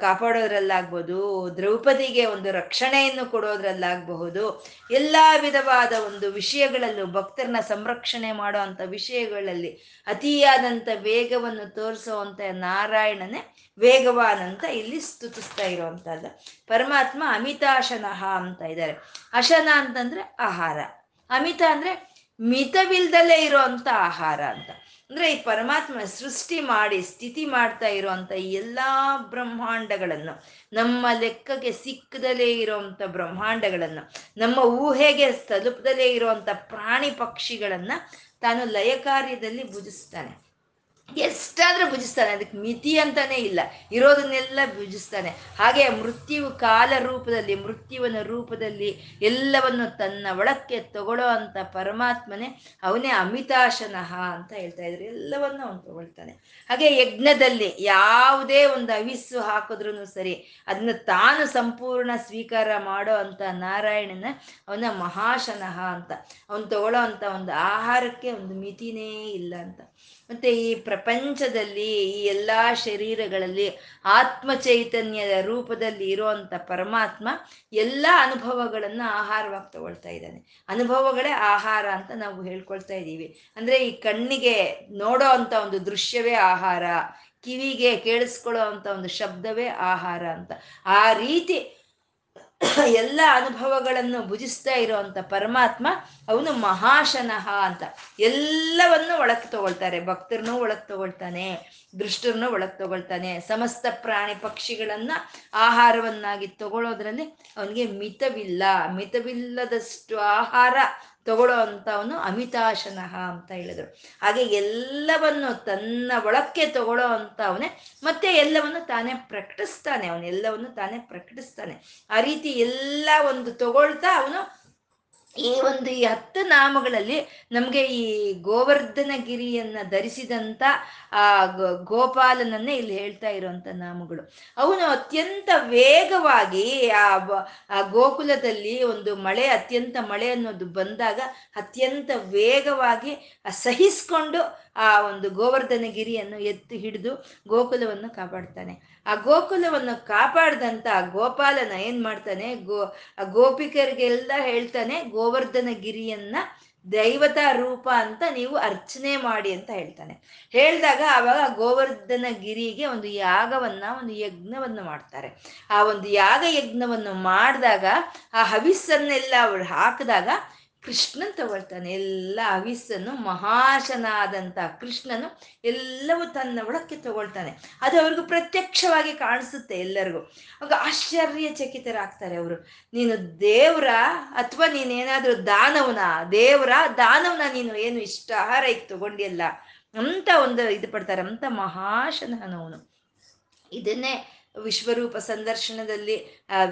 ಕಾಪಾಡೋದ್ರಲ್ಲಾಗ್ಬೋದು, ದ್ರೌಪದಿಗೆ ಒಂದು ರಕ್ಷಣೆಯನ್ನು ಕೊಡೋದ್ರಲ್ಲಾಗಬಹುದು, ಎಲ್ಲ ವಿಧವಾದ ಒಂದು ವಿಷಯಗಳಲ್ಲೂ ಭಕ್ತರನ್ನ ಸಂರಕ್ಷಣೆ ಮಾಡೋ ಅಂಥ ವಿಷಯಗಳಲ್ಲಿ ಅತಿಯಾದಂಥ ವೇಗವನ್ನು ತೋರಿಸುವಂಥ ನಾರಾಯಣನೇ ವೇಗವಾನ್ ಅಂತ ಇಲ್ಲಿ ಸ್ತುತಿಸ್ತಾ ಇರುವಂತಹದ್ದು. ಪರಮಾತ್ಮ ಅಮಿತಾಶನಃ ಅಂತ ಇದ್ದಾರೆ. ಅಶನ ಅಂತಂದ್ರೆ ಆಹಾರ. ಅಮಿತ ಅಂದ್ರೆ ಮಿತವಿಲ್ದಲೇ ಇರುವಂತ ಆಹಾರ ಅಂತ. ಅಂದ್ರೆ ಈ ಪರಮಾತ್ಮ ಸೃಷ್ಟಿ ಮಾಡಿ, ಸ್ಥಿತಿ ಮಾಡ್ತಾ ಇರುವಂತ ಎಲ್ಲಾ ಬ್ರಹ್ಮಾಂಡಗಳನ್ನು, ನಮ್ಮ ಲೆಕ್ಕಕ್ಕೆ ಸಿಕ್ಕದಲ್ಲೇ ಇರುವಂತ ಬ್ರಹ್ಮಾಂಡಗಳನ್ನು, ನಮ್ಮ ಊಹೆಗೆ ತಲುಪದಲ್ಲೇ ಇರುವಂತ ಪ್ರಾಣಿ ಪಕ್ಷಿಗಳನ್ನ ತಾನು ಲಯ ಕಾರ್ಯದಲ್ಲಿ ಎಷ್ಟಾದ್ರೂ ಭುಜಿಸ್ತಾನೆ, ಅದಕ್ಕೆ ಮಿತಿ ಅಂತಾನೆ ಇಲ್ಲ. ಇರೋದನ್ನೆಲ್ಲ ಭುಜಿಸ್ತಾನೆ. ಹಾಗೆ ಮೃತ್ಯು ಕಾಲ ರೂಪದಲ್ಲಿ, ಮೃತ್ಯುವನ ರೂಪದಲ್ಲಿ ಎಲ್ಲವನ್ನು ತನ್ನ ಒಳಕ್ಕೆ ತಗೊಳ್ಳೋ ಅಂತ ಪರಮಾತ್ಮನೇ ಅವನೇ ಅಮಿತಾಶನಃ ಅಂತ ಹೇಳ್ತಾ ಇದ್ರು. ಎಲ್ಲವನ್ನು ಅವನು ತಗೊಳ್ತಾನೆ. ಹಾಗೆ ಯಜ್ಞದಲ್ಲಿ ಯಾವುದೇ ಒಂದು ಅವಿಸ್ಸು ಹಾಕಿದ್ರು ಸರಿ, ಅದನ್ನ ತಾನು ಸಂಪೂರ್ಣ ಸ್ವೀಕಾರ ಮಾಡೋ ಅಂತ ನಾರಾಯಣನ ಅವನ ಮಹಾಶನಃ ಅಂತ. ಅವನು ತಗೊಳ್ಳೋ ಅಂತ ಒಂದು ಆಹಾರಕ್ಕೆ ಒಂದು ಮಿತಿನೇ ಇಲ್ಲ ಅಂತ. ಮತ್ತೆ ಈ ಪ್ರಪಂಚದಲ್ಲಿ ಈ ಎಲ್ಲ ಶರೀರಗಳಲ್ಲಿ ಆತ್ಮ ಚೈತನ್ಯದ ರೂಪದಲ್ಲಿ ಇರುವಂತ ಪರಮಾತ್ಮ ಎಲ್ಲ ಅನುಭವಗಳನ್ನ ಆಹಾರವಾಗಿ ತಗೊಳ್ತಾ ಇದ್ದಾನೆ. ಅನುಭವಗಳೇ ಆಹಾರ ಅಂತ ನಾವು ಹೇಳ್ಕೊಳ್ತಾ ಇದ್ದೀವಿ. ಅಂದ್ರೆ ಈ ಕಣ್ಣಿಗೆ ನೋಡೋ ಅಂತ ಒಂದು ದೃಶ್ಯವೇ ಆಹಾರ, ಕಿವಿಗೆ ಕೇಳಿಸ್ಕೊಳ್ಳೋ ಅಂತ ಒಂದು ಶಬ್ದವೇ ಆಹಾರ ಅಂತ. ಆ ರೀತಿ (coughs) ಎಲ್ಲ ಅನುಭವಗಳನ್ನು ಭುಜಿಸ್ತಾ ಇರುವಂತ ಪರಮಾತ್ಮ ಅವನು ಮಹಾಶನಃ ಅಂತ. ಎಲ್ಲವನ್ನು ಒಳಗೆ ತಗೊಳ್ತಾರೆ. ಭಕ್ತರನ್ನು ಒಳಗೆ ತಗೊಳ್ತಾನೆ. ದೃಷ್ಟರನ್ನು ಒಳಗೆ ತಗೊಳ್ತಾನೆ. ಸಮಸ್ತ ಪ್ರಾಣಿ ಪಕ್ಷಿಗಳನ್ನ ಆಹಾರವನ್ನಾಗಿ ತಗೊಳ್ಳೋದ್ರಲ್ಲಿ ಅವನಿಗೆ ಮಿತವಿಲ್ಲ. ಮಿತವಿಲ್ಲದಷ್ಟು ಆಹಾರ ತಗೊಳ್ಳೋ ಅಂಥವನು ಅಮಿತಾಶನಃ ಅಂತ ಹೇಳಿದ್ರು. ಹಾಗೆ ಎಲ್ಲವನ್ನು ತನ್ನ ಒಳಕ್ಕೆ ತಗೊಳ್ಳೋ ಅಂತವನೇ ಮತ್ತೆ ಎಲ್ಲವನ್ನು ತಾನೇ ಪ್ರಕಟಿಸ್ತಾನೆ ಅವನು ಎಲ್ಲವನ್ನು ತಾನೇ ಪ್ರಕಟಿಸ್ತಾನೆ. ಆ ರೀತಿ ಎಲ್ಲ ಒಂದು ತಗೊಳ್ತಾ ಅವನು ಈ ಒಂದು ಈ ಹತ್ತು ನಾಮಗಳಲ್ಲಿ ನಮಗೆ ಈ ಗೋವರ್ಧನ ಗಿರಿಯನ್ನ ಧರಿಸಿದಂತ, ಆ ಗೋಪಾಲನನ್ನೇ ಇಲ್ಲಿ ಹೇಳ್ತಾ ಇರುವಂತ ನಾಮಗಳು. ಅವನು ಅತ್ಯಂತ ವೇಗವಾಗಿ ಆ ಗೋಕುಲದಲ್ಲಿ ಒಂದು ಮಳೆ, ಅತ್ಯಂತ ಮಳೆ ಅನ್ನೋದು ಬಂದಾಗ ಅತ್ಯಂತ ವೇಗವಾಗಿ ಸಹಿಸ್ಕೊಂಡು ಆ ಒಂದು ಗೋವರ್ಧನ ಗಿರಿಯನ್ನು ಎತ್ತು ಹಿಡಿದು ಗೋಕುಲವನ್ನು ಕಾಪಾಡ್ತಾನೆ. ಆ ಗೋಕುಲವನ್ನು ಕಾಪಾಡ್ದಂತ ಗೋಪಾಲನ ಏನ್ ಮಾಡ್ತಾನೆ? ಗೋ, ಆ ಗೋಪಿಕರಿಗೆಲ್ಲ ಹೇಳ್ತಾನೆ ಗೋವರ್ಧನ ಗಿರಿಯನ್ನ ದೈವತಾ ರೂಪ ಅಂತ ನೀವು ಅರ್ಚನೆ ಮಾಡಿ ಅಂತ ಹೇಳ್ತಾನೆ. ಹೇಳಿದಾಗ ಆವಾಗ ಗೋವರ್ಧನ ಗಿರಿಗೆ ಒಂದು ಯಾಗವನ್ನ, ಒಂದು ಯಜ್ಞವನ್ನು ಮಾಡ್ತಾರೆ. ಆ ಒಂದು ಯಾಗ ಯಜ್ಞವನ್ನು ಮಾಡಿದಾಗ, ಆ ಹವಿಸ್ಸನ್ನೆಲ್ಲ ಅವ್ರು ಹಾಕಿದಾಗ ಕೃಷ್ಣನ್ ತಗೊಳ್ತಾನೆ. ಎಲ್ಲ ಅವಿಸ್ಸನ್ನು ಮಹಾಶನಾದಂಥ ಕೃಷ್ಣನು ಎಲ್ಲವೂ ತನ್ನ ಒಳಕ್ಕೆ ತಗೊಳ್ತಾನೆ. ಅದು ಅವ್ರಿಗೂ ಪ್ರತ್ಯಕ್ಷವಾಗಿ ಕಾಣಿಸುತ್ತೆ ಎಲ್ಲರಿಗೂ. ಆಗ ಆಶ್ಚರ್ಯಚಕಿತರಾಗ್ತಾರೆ ಅವರು. ನೀನು ದೇವ್ರ ಅಥವಾ ನೀನೇನಾದರೂ ದಾನವನ, ದೇವ್ರ ದಾನವನ ನೀನು ಏನು ಇಷ್ಟ ಆಹಾರ ಈಗ ತಗೊಂಡಿಲ್ಲ ಅಂತ ಒಂದು ಇದು ಪಡ್ತಾರೆ. ಅಂತ ಮಹಾಶನವನು ಇದನ್ನೇ ವಿಶ್ವರೂಪ ಸಂದರ್ಶನದಲ್ಲಿ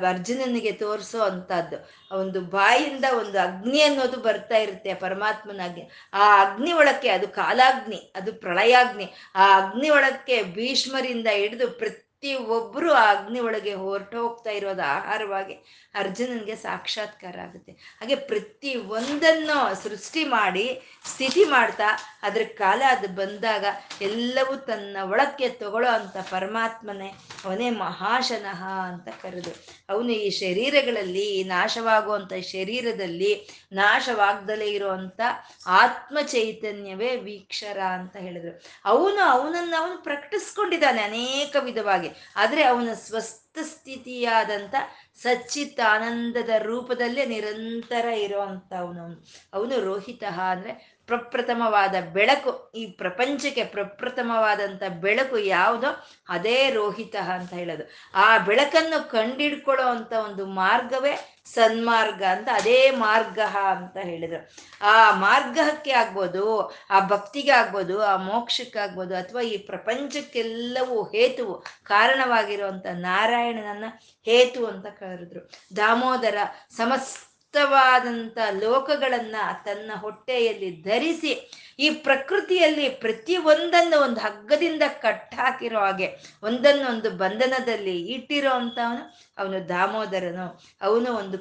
ಅರ್ಜುನನಿಗೆ ತೋರಿಸೋ ಅಂಥದ್ದು. ಒಂದು ಬಾಯಿಂದ ಒಂದು ಅಗ್ನಿ ಅನ್ನೋದು ಬರ್ತಾ ಇರುತ್ತೆ ಪರಮಾತ್ಮನ ಅಗ್ನಿ ಆ ಅಗ್ನಿ ಒಳಕ್ಕೆ ಅದು ಕಾಲಾಗ್ನಿ, ಅದು ಪ್ರಳಯಾಗ್ನಿ. ಆ ಅಗ್ನಿ ಒಳಕ್ಕೆ ಭೀಷ್ಮರಿಂದ ಹಿಡಿದು ಪ್ರತಿ ಒಬ್ಬರು ಆ ಅಗ್ನಿ ಒಳಗೆ ಹೊರಟು ಹೋಗ್ತಾ ಇರೋದು ಆಹಾರವಾಗಿ ಅರ್ಜುನನಿಗೆ ಸಾಕ್ಷಾತ್ಕಾರ ಆಗುತ್ತೆ. ಹಾಗೆ ಪ್ರತಿ ಒಂದನ್ನು ಸೃಷ್ಟಿ ಮಾಡಿ, ಸ್ಥಿತಿ ಮಾಡ್ತಾ, ಅದ್ರ ಕಾಲ ಅದು ಬಂದಾಗ ಎಲ್ಲವೂ ತನ್ನ ಒಳಕ್ಕೆ ತಗೊಳ್ಳೋ ಅಂತ ಪರಮಾತ್ಮನೇ ಅವನೇ ಮಹಾಶನಃ ಅಂತ ಕರೆದು ಅವನು ಈ ಶರೀರಗಳಲ್ಲಿ ನಾಶವಾಗುವಂಥ ಶರೀರದಲ್ಲಿ ನಾಶವಾಗ್ದಲೇ ಇರುವಂತ ಆತ್ಮ ಚೈತನ್ಯವೇ ವೀಕ್ಷರ ಅಂತ ಹೇಳಿದ್ರು. ಅವನು ಅವನನ್ನು ಅವನು ಪ್ರಕಟಿಸ್ಕೊಂಡಿದ್ದಾನೆ ಅನೇಕ ವಿಧವಾಗಿ. ಆದರೆ ಅವನ ಸ್ವಸ್ಥ ಸ್ಥಿತಿಯಾದಂಥ ಸಚ್ಚಿತ್ ಆನಂದದ ರೂಪದಲ್ಲೇ ನಿರಂತರ ಇರುವಂಥವನು ಅವನು. ರೋಹಿತ ಅಂದರೆ ಪ್ರಪ್ರಥಮವಾದ ಬೆಳಕು. ಈ ಪ್ರಪಂಚಕ್ಕೆ ಪ್ರಪ್ರಥಮವಾದಂಥ ಬೆಳಕು ಯಾವುದೋ ಅದೇ ರೋಹಿತ ಅಂತ ಹೇಳೋದು. ಆ ಬೆಳಕನ್ನು ಕಂಡಿಡ್ಕೊಳ್ಳೋ ಅಂಥ ಒಂದು ಮಾರ್ಗವೇ ಸನ್ಮಾರ್ಗ ಅಂತ ಅದೇ ಮಾರ್ಗ ಅಂತ ಹೇಳಿದ್ರು. ಆ ಮಾರ್ಗಕ್ಕೆ ಆಗ್ಬೋದು, ಆ ಭಕ್ತಿಗೆ ಆಗ್ಬೋದು, ಆ ಮೋಕ್ಷಕ್ಕಾಗ್ಬೋದು ಅಥವಾ ಈ ಪ್ರಪಂಚಕ್ಕೆಲ್ಲವೂ ಹೇತುವು ಕಾರಣವಾಗಿರುವಂಥ ನಾರಾಯಣನನ್ನ ಹೇತು ಅಂತ ಕರೆದ್ರು. ದಾಮೋದರ ಸಮಸ್ತ ಸಮಸ್ತವಾದಂಥ ಲೋಕಗಳನ್ನು ತನ್ನ ಹೊಟ್ಟೆಯಲ್ಲಿ ಧರಿಸಿ, ಈ ಪ್ರಕೃತಿಯಲ್ಲಿ ಪ್ರತಿ ಒಂದನ್ನು ಒಂದು ಹಗ್ಗದಿಂದ ಕಟ್ಟಾಕಿರೋ ಹಾಗೆ ಒಂದನ್ನೊಂದು ಬಂಧನದಲ್ಲಿ ಇಟ್ಟಿರೋ ಅಂಥವನು ಅವನು ದಾಮೋದರನು. ಅವನು ಒಂದು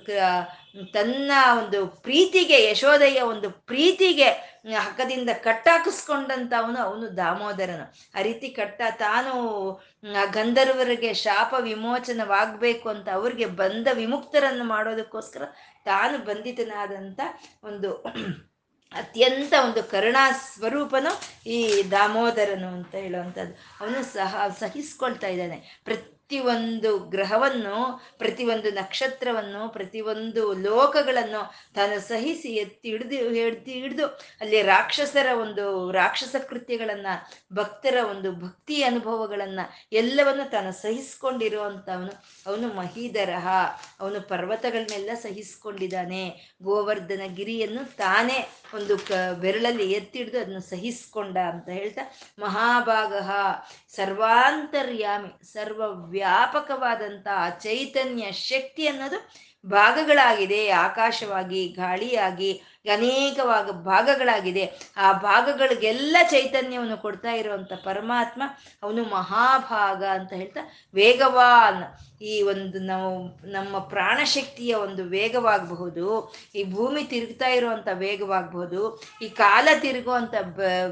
ತನ್ನ ಒಂದು ಪ್ರೀತಿಗೆ ಯಶೋದೆಯ ಒಂದು ಪ್ರೀತಿಗೆ ಹಗ್ಗದಿಂದ ಕಟ್ಟಾಕಿಸ್ಕೊಂಡಂತ ಅವನು ಅವನು ದಾಮೋದರನು. ಆ ರೀತಿ ಕಟ್ಟ ತಾನು ಗಂಧರ್ವರಿಗೆ ಶಾಪ ವಿಮೋಚನವಾಗಬೇಕು ಅಂತ ಅವ್ರಿಗೆ ಬಂದ ವಿಮುಕ್ತರನ್ನು ಮಾಡೋದಕ್ಕೋಸ್ಕರ ತಾನು ಬಂಧಿತನಾದಂಥ ಒಂದು ಅತ್ಯಂತ ಒಂದು ಕರುಣಾ ಸ್ವರೂಪನು ಈ ದಾಮೋದರನು ಅಂತ ಹೇಳುವಂಥದ್ದು. ಅವನು ಸಹ ಸಹಿಸ್ಕೊಳ್ತಾ ಇದ್ದಾನೆ. ಪ್ರತಿ ಪ್ರತಿಯೊಂದು ಗ್ರಹವನ್ನು, ಪ್ರತಿಯೊಂದು ನಕ್ಷತ್ರವನ್ನು, ಪ್ರತಿಯೊಂದು ಲೋಕಗಳನ್ನು ತಾನು ಸಹಿಸಿ ಎತ್ತಿ ಹಿಡಿದು ಹಿಡ್ದು ಹಿಡಿದು ಅಲ್ಲಿ ರಾಕ್ಷಸರ ಒಂದು, ರಾಕ್ಷಸ ಕೃತ್ಯಗಳನ್ನ, ಭಕ್ತರ ಒಂದು ಭಕ್ತಿ ಅನುಭವಗಳನ್ನ ಎಲ್ಲವನ್ನು ತಾನು ಸಹಿಸ್ಕೊಂಡಿರುವಂಥವನು. ಅವನು ಮಹೀಧರಹ. ಅವನು ಪರ್ವತಗಳನ್ನೆಲ್ಲ ಸಹಿಸ್ಕೊಂಡಿದ್ದಾನೆ. ಗೋವರ್ಧನ ಗಿರಿಯನ್ನು ತಾನೇ ಒಂದು ಕ, ಬೆರಳಲ್ಲಿ ಹಿಡಿದು ಅದನ್ನು ಸಹಿಸ್ಕೊಂಡ ಅಂತ ಹೇಳ್ತಾ ಮಹಾಭಾಗ ಸರ್ವಾಂತರ್ಯಾಮಿ. ಸರ್ವ ವ್ಯಾಪಕವಾದಂಥ ಚೈತನ್ಯ ಶಕ್ತಿ ಅನ್ನೋದು ಭಾಗಗಳಾಗಿದೆ, ಆಕಾಶವಾಗಿ, ಗಾಳಿಯಾಗಿ, ಅನೇಕವಾಗ ಭಾಗಗಳಾಗಿದೆ. ಆ ಭಾಗಗಳಿಗೆಲ್ಲ ಚೈತನ್ಯವನ್ನು ಕೊಡ್ತಾ ಇರುವಂತ ಪರಮಾತ್ಮ ಅವನು ಮಹಾಭಾಗ ಅಂತ ಹೇಳ್ತಾ ವೇಗವಾನ್. ಈ ಒಂದು ನಾವು ನಮ್ಮ ಪ್ರಾಣಶಕ್ತಿಯ ಒಂದು ವೇಗವಾಗಬಹುದು, ಈ ಭೂಮಿ ತಿರುಗ್ತಾ ಇರುವಂತ ವೇಗವಾಗಬಹುದು, ಈ ಕಾಲ ತಿರುಗುವಂಥ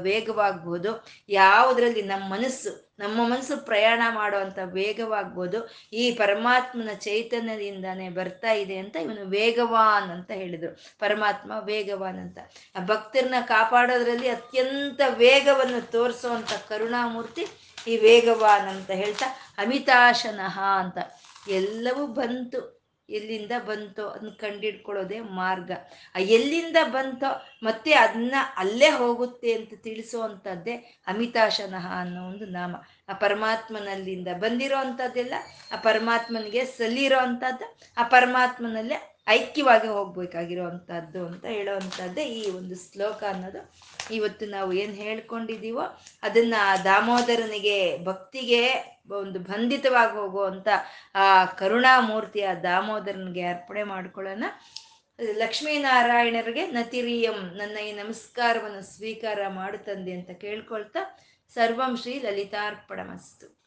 ವೇಗವಾಗಬಹುದು. ಯಾವುದರಲ್ಲಿ ನಮ್ಮ ಮನಸ್ಸು ನಮ್ಮ ಮನಸ್ಸು ಪ್ರಯಾಣ ಮಾಡುವಂತ ವೇಗವಾಗ್ಬೋದು. ಈ ಪರಮಾತ್ಮನ ಚೈತನ್ಯದಿಂದಾನೇ ಬರ್ತಾ ಇದೆ ಅಂತ ಇವನು ವೇಗವಾನ್ ಅಂತ ಹೇಳಿದ್ರು. ಪರಮಾತ್ಮ ವೇಗವಾನ್ ಅಂತ. ಆ ಭಕ್ತರನ್ನ ಕಾಪಾಡೋದ್ರಲ್ಲಿ ಅತ್ಯಂತ ವೇಗವನ್ನು ತೋರಿಸುವಂಥ ಕರುಣಾಮೂರ್ತಿ ಈ ವೇಗವಾನ್ ಅಂತ ಹೇಳ್ತಾ ಅಮಿತಾಶನಃ ಅಂತ. ಎಲ್ಲವೂ ಬಂತು. ಎಲ್ಲಿಂದ ಬಂತೋ ಅದನ್ನ ಕಂಡಿಡ್ಕೊಳ್ಳೋದೇ ಮಾರ್ಗ. ಆ ಎಲ್ಲಿಂದ ಬಂತೋ ಮತ್ತೆ ಅದನ್ನ ಅಲ್ಲೇ ಹೋಗುತ್ತೆ ಅಂತ ತಿಳಿಸುವಂಥದ್ದೇ ಅಮಿತಾಶನಃ ಅನ್ನೋ ಒಂದು ನಾಮ. ಆ ಪರಮಾತ್ಮನಲ್ಲಿಂದ ಬಂದಿರೋ ಅಂಥದ್ದೆಲ್ಲ, ಆ ಪರಮಾತ್ಮನಿಗೆ ಸಲ್ಲಿರೋ ಅಂಥದ್ದು, ಆ ಪರಮಾತ್ಮನಲ್ಲೇ ಐಕ್ಯವಾಗಿ ಹೋಗಬೇಕಾಗಿರುವಂಥದ್ದು ಅಂತ ಹೇಳೋವಂಥದ್ದೇ ಈ ಒಂದು ಶ್ಲೋಕ ಅನ್ನೋದು. ಇವತ್ತು ನಾವು ಏನು ಹೇಳ್ಕೊಂಡಿದ್ದೀವೋ ಅದನ್ನ ದಾಮೋದರನಿಗೆ ಭಕ್ತಿಗೆ ಒಂದು ಬಂಧಿತವಾಗಿ ಹೋಗುವಂಥ ಆ ಕರುಣಾಮೂರ್ತಿಯ ದಾಮೋದರನಿಗೆ ಅರ್ಪಣೆ ಮಾಡ್ಕೊಳ್ಳೋಣ. ಲಕ್ಷ್ಮೀನಾರಾಯಣರಿಗೆ ನತಿರಿಯಂ ನನ್ನ ಈ ನಮಸ್ಕಾರವನ್ನು ಸ್ವೀಕಾರ ಮಾಡುತ್ತಂದೆ ಅಂತ ಕೇಳ್ಕೊಳ್ತಾ ಸರ್ವಂ ಶ್ರೀ ಲಲಿತಾರ್ಪಣಮಸ್ತು.